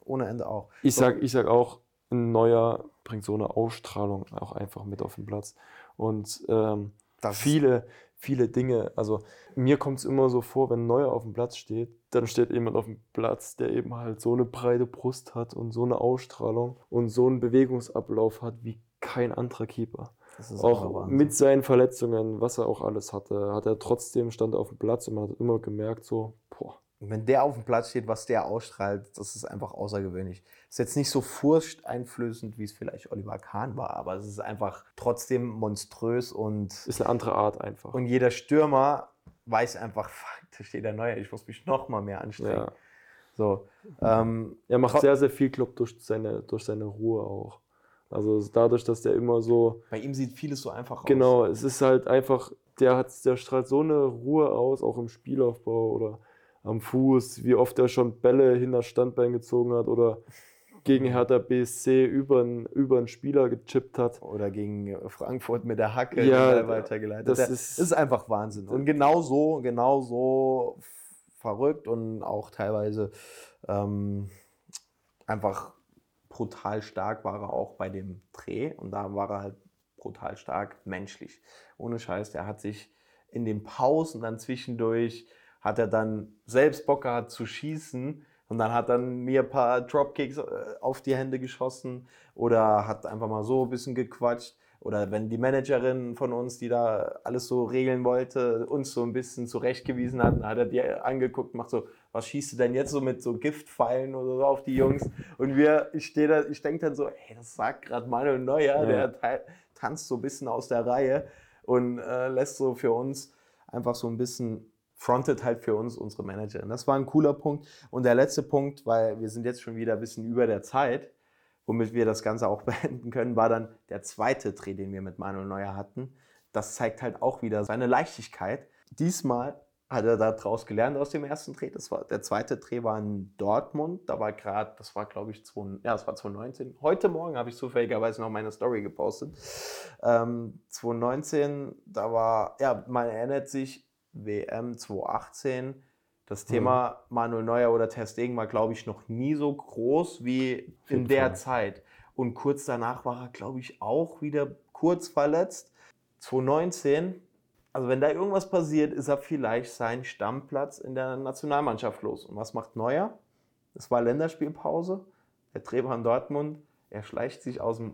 ohne Ende auch. Ich sag, ich sag auch, ein neuer bringt so eine Ausstrahlung auch einfach mit auf den Platz. Und ähm, viele, viele Dinge, also mir kommt es immer so vor, wenn ein neuer auf dem Platz steht, dann steht jemand auf dem Platz, der eben halt so eine breite Brust hat und so eine Ausstrahlung und so einen Bewegungsablauf hat wie kein anderer Keeper. Das ist einfach Auch mit seinen Verletzungen, was er auch alles hatte, hat er trotzdem stand auf dem Platz und man hat immer gemerkt, so, boah, wenn der auf dem Platz steht, was der ausstrahlt, das ist einfach außergewöhnlich. Ist jetzt nicht so furchteinflößend, wie es vielleicht Oliver Kahn war, aber es ist einfach trotzdem monströs und, ist eine andere Art einfach. und jeder Stürmer weiß einfach, <laughs> fuck, da steht der Neue, ich muss mich noch mal mehr anstrengen. ja. So, ähm, Er macht sehr, sehr viel, glaube durch seine, durch seine Ruhe auch. Also dadurch, dass der immer so, bei ihm sieht vieles so einfach aus. genau, es ist halt einfach, der hat, der strahlt so eine Ruhe aus, auch im Spielaufbau oder am Fuß, wie oft er schon Bälle hinter Standbein gezogen hat oder gegen Hertha BSC über einen, über einen Spieler gechippt hat. Oder gegen Frankfurt mit der Hacke Ja, weitergeleitet. das ist- ist einfach Wahnsinn. Und genau so, genau so verrückt und auch teilweise ähm, einfach brutal stark war er auch bei dem Dreh. Und da war er halt brutal stark menschlich. Ohne Scheiß, der hat sich in den Pausen dann zwischendurch, hat er dann selbst Bock gehabt zu schießen. Und dann hat dann mir ein paar Dropkicks äh, auf die Hände geschossen oder hat einfach mal so ein bisschen gequatscht. Oder wenn die Managerin von uns, die da alles so regeln wollte, uns so ein bisschen zurechtgewiesen hat, dann hat er die angeguckt und macht so, was schießt du denn jetzt so mit so Giftpfeilen oder so auf die Jungs? Und wir, ich stehe da, ich denke dann so, ey, das sagt gerade Manuel Neuer, Ja. der ta- tanzt so ein bisschen aus der Reihe und äh, lässt so für uns einfach so ein bisschen frontet halt für uns unsere Managerin. Das war ein cooler Punkt. Und der letzte Punkt, weil wir sind jetzt schon wieder ein bisschen über der Zeit, womit wir das Ganze auch <laughs> beenden können, war dann der zweite Dreh, den wir mit Manuel Neuer hatten. Das zeigt halt auch wieder seine Leichtigkeit. Diesmal hat er da draus gelernt aus dem ersten Dreh. Das war, der zweite Dreh war in Dortmund. Da war gerade, das war glaube ich, 2, ja, das war 2019. Heute Morgen habe ich zufälligerweise noch meine Story gepostet. Ähm, 2019, da war, ja, man erinnert sich, WM 2018. Das Thema Manuel Neuer oder Ter Stegen war, glaube ich, noch nie so groß wie in der. Zeit. Und kurz danach war er, glaube ich, auch wieder kurz verletzt. 2019, also wenn da irgendwas passiert, ist er vielleicht seinen Stammplatz in der Nationalmannschaft los. Und was macht Neuer? Es war Länderspielpause. Der war in Dortmund. Er schleicht sich aus dem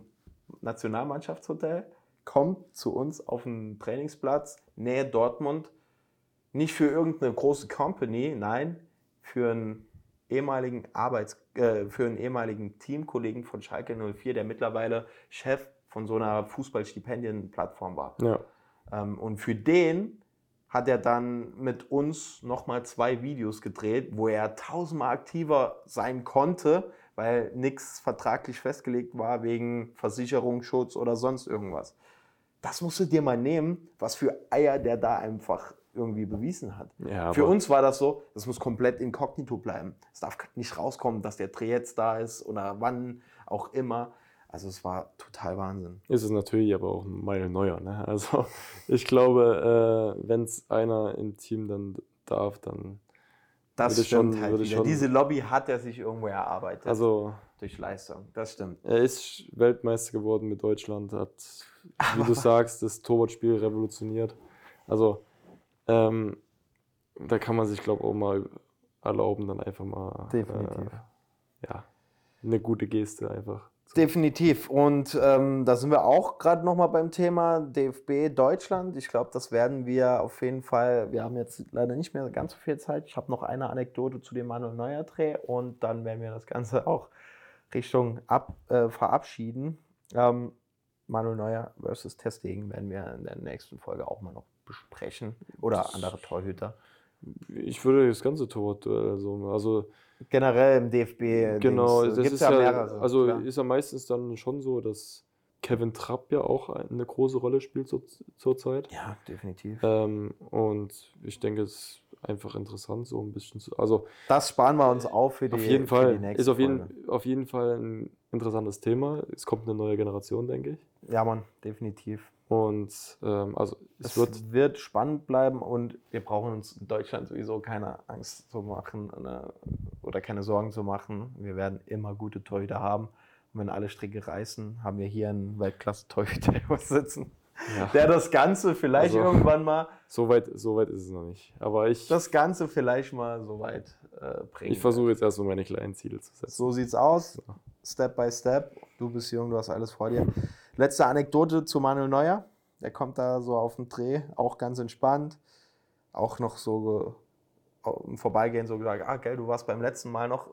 Nationalmannschaftshotel, kommt zu uns auf den Trainingsplatz, Nähe Dortmund. Nicht für irgendeine große Company, nein, für einen ehemaligen Arbeits äh, für einen ehemaligen Teamkollegen von Schalke 04, der mittlerweile Chef von so einer Fußballstipendienplattform war. Ja. Ähm, und für den hat er dann mit uns nochmal zwei Videos gedreht, wo er tausendmal aktiver sein konnte, weil nichts vertraglich festgelegt war wegen Versicherungsschutz oder sonst irgendwas. Das musst du dir mal nehmen, was für Eier der da einfach irgendwie bewiesen hat. Ja, Für uns war das so, das muss komplett inkognito bleiben. Es darf nicht rauskommen, dass der Dreh jetzt da ist oder wann auch immer. Also es war total Wahnsinn. ist es natürlich aber auch ein Manuel Neuer. Ne? Also <laughs> ich glaube, äh, wenn es einer im Team dann darf, dann Das Würde stimmt schon- halt würde schon- Diese Lobby hat er sich irgendwo erarbeitet. Also durch Leistung. Das stimmt. er ist Weltmeister geworden mit Deutschland, hat, wie du sagst, das Torwartspiel revolutioniert. Also ähm, da kann man sich, glaube ich, auch mal erlauben, dann einfach mal Definitiv. Äh, ja, eine gute Geste einfach. Definitiv. Und ähm, da sind wir auch gerade nochmal beim Thema DFB Deutschland. Ich glaube, das werden wir auf jeden Fall. Wir haben jetzt leider nicht mehr ganz so viel Zeit. Ich habe noch eine Anekdote zu dem Manuel Neuer Dreh und dann werden wir das Ganze auch Richtung ab, äh, verabschieden. Ähm, Manuel Neuer versus Testegen werden wir in der nächsten Folge auch mal noch besprechen. Oder andere Torhüter. Ich würde das ganze Torwartduell so, also Generell im DFB. Genau, Dings, äh, das ist ja, mehrere, also klar. ist ja meistens dann schon so, dass Kevin Trapp ja auch eine große Rolle spielt zur, zur Zeit. ja, definitiv. Ähm, und ich denke, es ist einfach interessant, so ein bisschen zu. Also Das sparen wir uns auf für die, auf jeden Fall nächste ist auf Folge. jeden, auf jeden Fall ein interessantes Thema. Es kommt eine neue Generation, denke ich. Ja, Mann, definitiv. Und ähm, also es, Es wird wird, spannend bleiben und wir brauchen uns in Deutschland sowieso keine Angst zu machen ne, oder keine Sorgen zu machen. Wir werden immer gute Torhüter haben. Und wenn alle Stricke reißen, haben wir hier einen Weltklasse-Torhüter sitzen, ja, der das Ganze vielleicht Also- irgendwann mal, so weit, so weit ist es noch nicht. Aber ich, das Ganze vielleicht mal so weit äh, bringen. ich versuche jetzt erst mal meine kleinen Ziele zu setzen. So sieht's aus. Step by Step. Du bist jung, du hast alles vor dir. Letzte Anekdote zu Manuel Neuer. Der kommt da so auf den Dreh, auch ganz entspannt. Auch noch so im Vorbeigehen so gesagt, ah, gell, du warst beim letzten Mal noch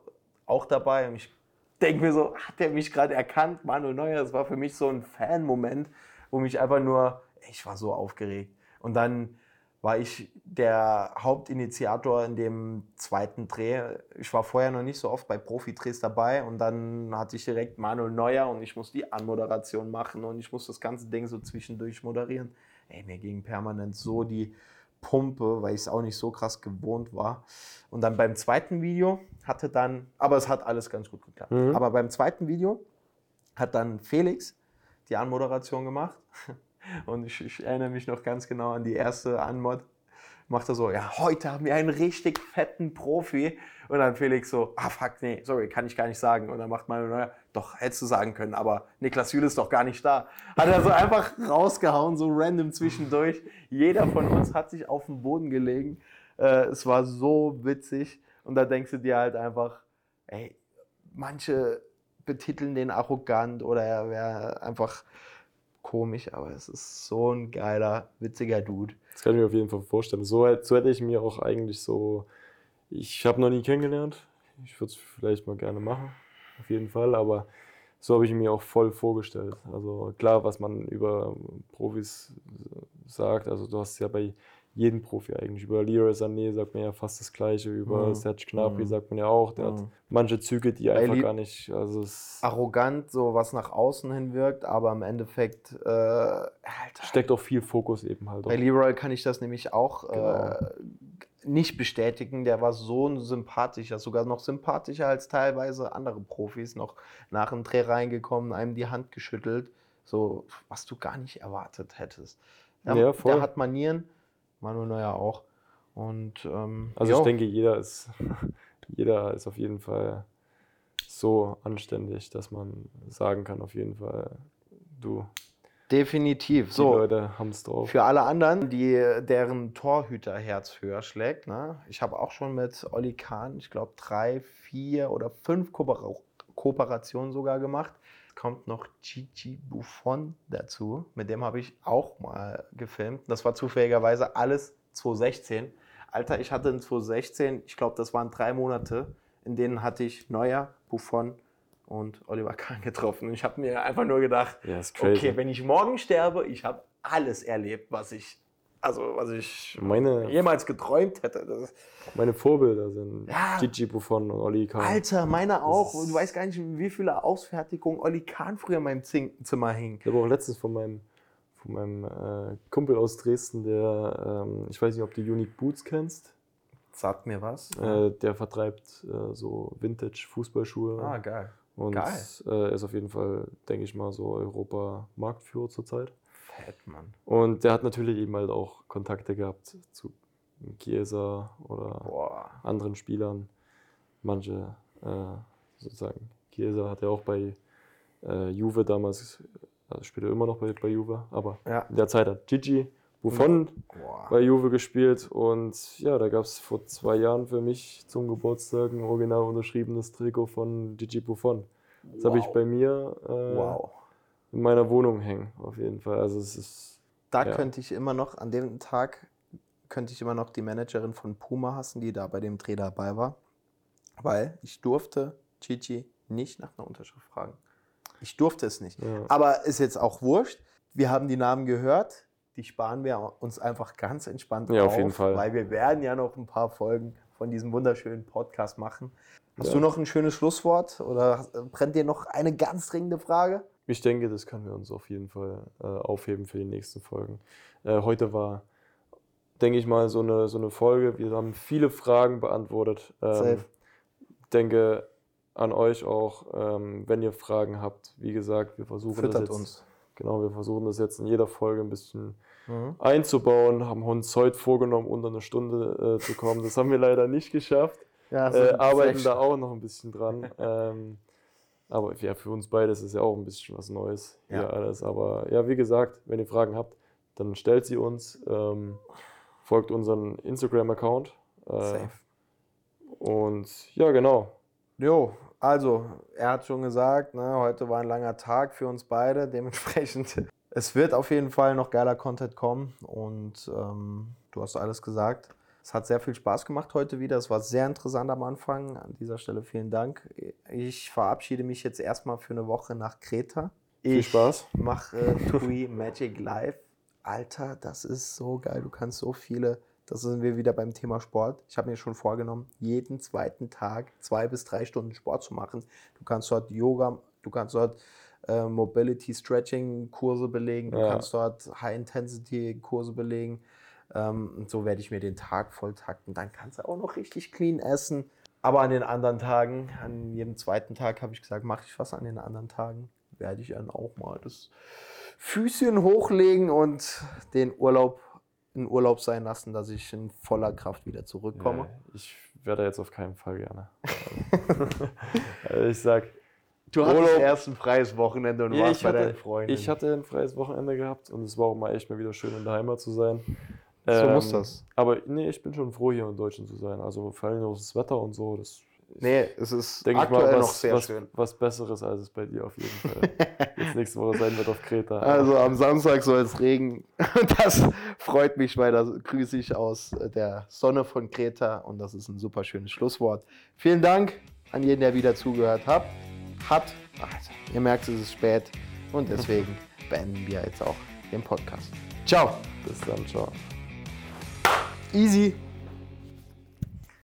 auch dabei. Und ich denke mir so, hat er mich gerade erkannt? Manuel Neuer, das war für mich so ein Fan-Moment, wo mich einfach nur, ich war so aufgeregt. Und dann war ich der Hauptinitiator in dem zweiten Dreh. Ich war vorher noch nicht so oft bei Profi-Drehs dabei und dann hatte ich direkt Manuel Neuer und ich muss die Anmoderation machen und ich muss das ganze Ding so zwischendurch moderieren. Ey, mir ging permanent so die Pumpe, weil ich es auch nicht so krass gewohnt war. Und dann beim zweiten Video hatte dann, aber es hat alles ganz gut geklappt. Mhm. Aber beim zweiten Video hat dann Felix die Anmoderation gemacht. Und ich, ich erinnere mich noch ganz genau an die erste Anmod. Macht er so, ja, heute haben wir einen richtig fetten Profi. Und dann Felix so, ah fuck, nee, sorry, kann ich gar nicht sagen. Und dann macht Manuel Neuer, doch, hättest du sagen können, aber Niklas Süle ist doch gar nicht da. Hat er so einfach rausgehauen, so random zwischendurch. Jeder von uns hat sich auf den Boden gelegen. Äh, es war so witzig. Und da denkst du dir halt einfach, ey, manche betiteln den arrogant oder er wäre einfach komisch, aber es ist so ein geiler, witziger Dude. Das kann ich mir auf jeden Fall vorstellen. So, so hätte ich mir auch eigentlich so. Ich habe noch nie kennengelernt. Ich würde es vielleicht mal gerne machen, auf jeden Fall. Aber so habe ich mir auch voll vorgestellt. Also klar, was man über Profis sagt. Also du hast ja bei jedem Profi eigentlich. Über Leroy Sané sagt man ja fast das Gleiche. Über Mhm. Serge Gnabry Mhm. sagt man ja auch. Der hat Mhm. manche Züge, die einfach Li- gar nicht. Also Arrogant, so was nach außen hin wirkt, aber im Endeffekt, äh, Alter, steckt auch viel Fokus eben halt. Bei Auch. Leroy kann ich das nämlich auch Genau. äh, nicht bestätigen. Der war so ein sympathischer, sogar noch sympathischer als teilweise andere Profis, noch nach dem Dreh reingekommen, einem die Hand geschüttelt, so was du gar nicht erwartet hättest. Ja, Ja, voll. Der hat Manieren, Manuel Neuer auch. Und ähm, Also jo, ich denke, jeder ist, <laughs> jeder ist auf jeden Fall so anständig, dass man sagen kann, auf jeden Fall, du, definitiv. So, Leute haben es drauf. Für alle anderen, die, deren Torhüterherz höher schlägt, ne? ich habe auch schon mit Olli Kahn, ich glaube, drei, vier oder fünf Kooper Kooperationen sogar gemacht. Kommt noch Gigi Buffon dazu, mit dem habe ich auch mal gefilmt. Das war zufälligerweise alles 2016. Alter, ich hatte in 2016, ich glaube, das waren drei Monate, in denen hatte ich Neuer, Buffon und Oliver Kahn getroffen. Und ich habe mir einfach nur gedacht, Ja. Okay, wenn ich morgen sterbe, ich habe alles erlebt, was ich, also was ich Meine, jemals geträumt hätte. Das meine Vorbilder sind Ja. Gigi Buffon und Oli Kahn. Alter, meine auch. ist- Du weißt gar nicht, wie viele Ausfertigungen Olli Kahn früher in meinem Zimmer hing. Ich habe auch letztens von meinem, von meinem äh, Kumpel aus Dresden, der, ähm, ich weiß nicht, ob du Unique Boots kennst, Sagt mir was. äh, der vertreibt äh, so Vintage-Fußballschuhe. ah, geil. und geil. äh, ist auf jeden Fall, denke ich mal, so Europa-Marktführer zurzeit. Fett, Mann. Und der hat natürlich eben halt auch Kontakte gehabt zu Chiesa oder Boah. anderen Spielern. Manche äh, sozusagen. Chiesa hat ja auch bei äh, Juve damals, also spielt er immer noch bei, bei Juve, aber Ja. in der Zeit hat Gigi Buffon Boah. bei Juve gespielt und ja, da gab es vor zwei Jahren für mich zum Geburtstag ein original unterschriebenes Trikot von Gigi Buffon. Das habe ich Wow. bei mir äh, Wow. In meiner Wohnung hängen, auf jeden Fall. Also es ist Da Ja. könnte ich immer noch, an dem Tag könnte ich immer noch die Managerin von Puma hassen, die da bei dem Dreh dabei war. Weil ich durfte Chichi nicht nach einer Unterschrift fragen. Ich durfte es nicht. Ja. Aber ist jetzt auch wurscht. Wir haben die Namen gehört. Die sparen wir uns einfach ganz entspannt Ja, auf jeden Fall. Weil wir werden ja noch ein paar Folgen von diesem wunderschönen Podcast machen. Hast Ja. du noch ein schönes Schlusswort oder brennt dir noch eine ganz dringende Frage? Ich denke, das können wir uns auf jeden Fall äh, aufheben für die nächsten Folgen. Äh, heute war, denke ich mal, so eine, so eine Folge. Wir haben viele Fragen beantwortet. Ähm, Safe. denke an euch auch, ähm, wenn ihr Fragen habt. Wie gesagt, wir versuchen das Füttert jetzt, uns. Genau, wir versuchen das jetzt in jeder Folge ein bisschen Mhm. einzubauen. Haben uns heute vorgenommen, unter eine Stunde äh, zu kommen. Das haben wir leider nicht geschafft. Ja, Äh, arbeiten da auch noch ein bisschen dran. <laughs> ähm, aber ja, für uns beide ist es ja auch ein bisschen was Neues hier Ja. alles. Aber ja, wie gesagt, wenn ihr Fragen habt, dann stellt sie uns. Ähm, folgt unseren Instagram-Account. Äh, Safe. und ja, genau. Jo, also, er hat schon gesagt, ne, heute war ein langer Tag für uns beide. Dementsprechend, <laughs> es wird auf jeden Fall noch geiler Content kommen. Und ähm, du hast alles gesagt. Es hat sehr viel Spaß gemacht heute wieder. Es war sehr interessant am Anfang. An dieser Stelle vielen Dank. Ich verabschiede mich jetzt erstmal für eine Woche nach Kreta. Viel Ich Spaß. mache Tui Magic Live. Alter, das ist so geil. Du kannst so viele. Das sind wir wieder beim Thema Sport. Ich habe mir schon vorgenommen, jeden zweiten Tag zwei bis drei Stunden Sport zu machen. Du kannst dort Yoga, du kannst dort äh, Mobility Stretching Kurse belegen, du Ja. kannst dort High Intensity Kurse belegen. Ähm, und so werde ich mir den Tag voll takten. Dann kannst du auch noch richtig clean essen. Aber an den anderen Tagen, an jedem zweiten Tag habe ich gesagt, mache ich was an den anderen Tagen, werde ich dann auch mal das Füßchen hochlegen und den Urlaub in Urlaub sein lassen, dass ich in voller Kraft wieder zurückkomme. Ja, ich werde jetzt auf keinen Fall gerne. Also <laughs> ich sag, Du hattest Urlaub- erst ein freies Wochenende und Ja, warst bei deinen hatte, Freunden. ich hatte ein freies Wochenende gehabt und es war auch mal echt mal wieder schön in der Heimat zu sein. So muss das. Aber nee, ich bin schon froh, hier in Deutschland zu sein. Also vor allem auch das Wetter und so, das nee, es ist denke ich aktuell mal was, noch sehr was, schön. was Besseres als es bei dir auf jeden Fall <laughs> jetzt nächste Woche sein wird auf Kreta. Also am Samstag soll es regnen. <laughs> Das freut mich, weil da grüße ich aus der Sonne von Kreta und das ist ein super schönes Schlusswort. Vielen Dank an jeden, der wieder zugehört hat. hat. Also, ihr merkt, es ist spät und deswegen <laughs> beenden wir jetzt auch den Podcast. Ciao. Bis dann, ciao. Easy.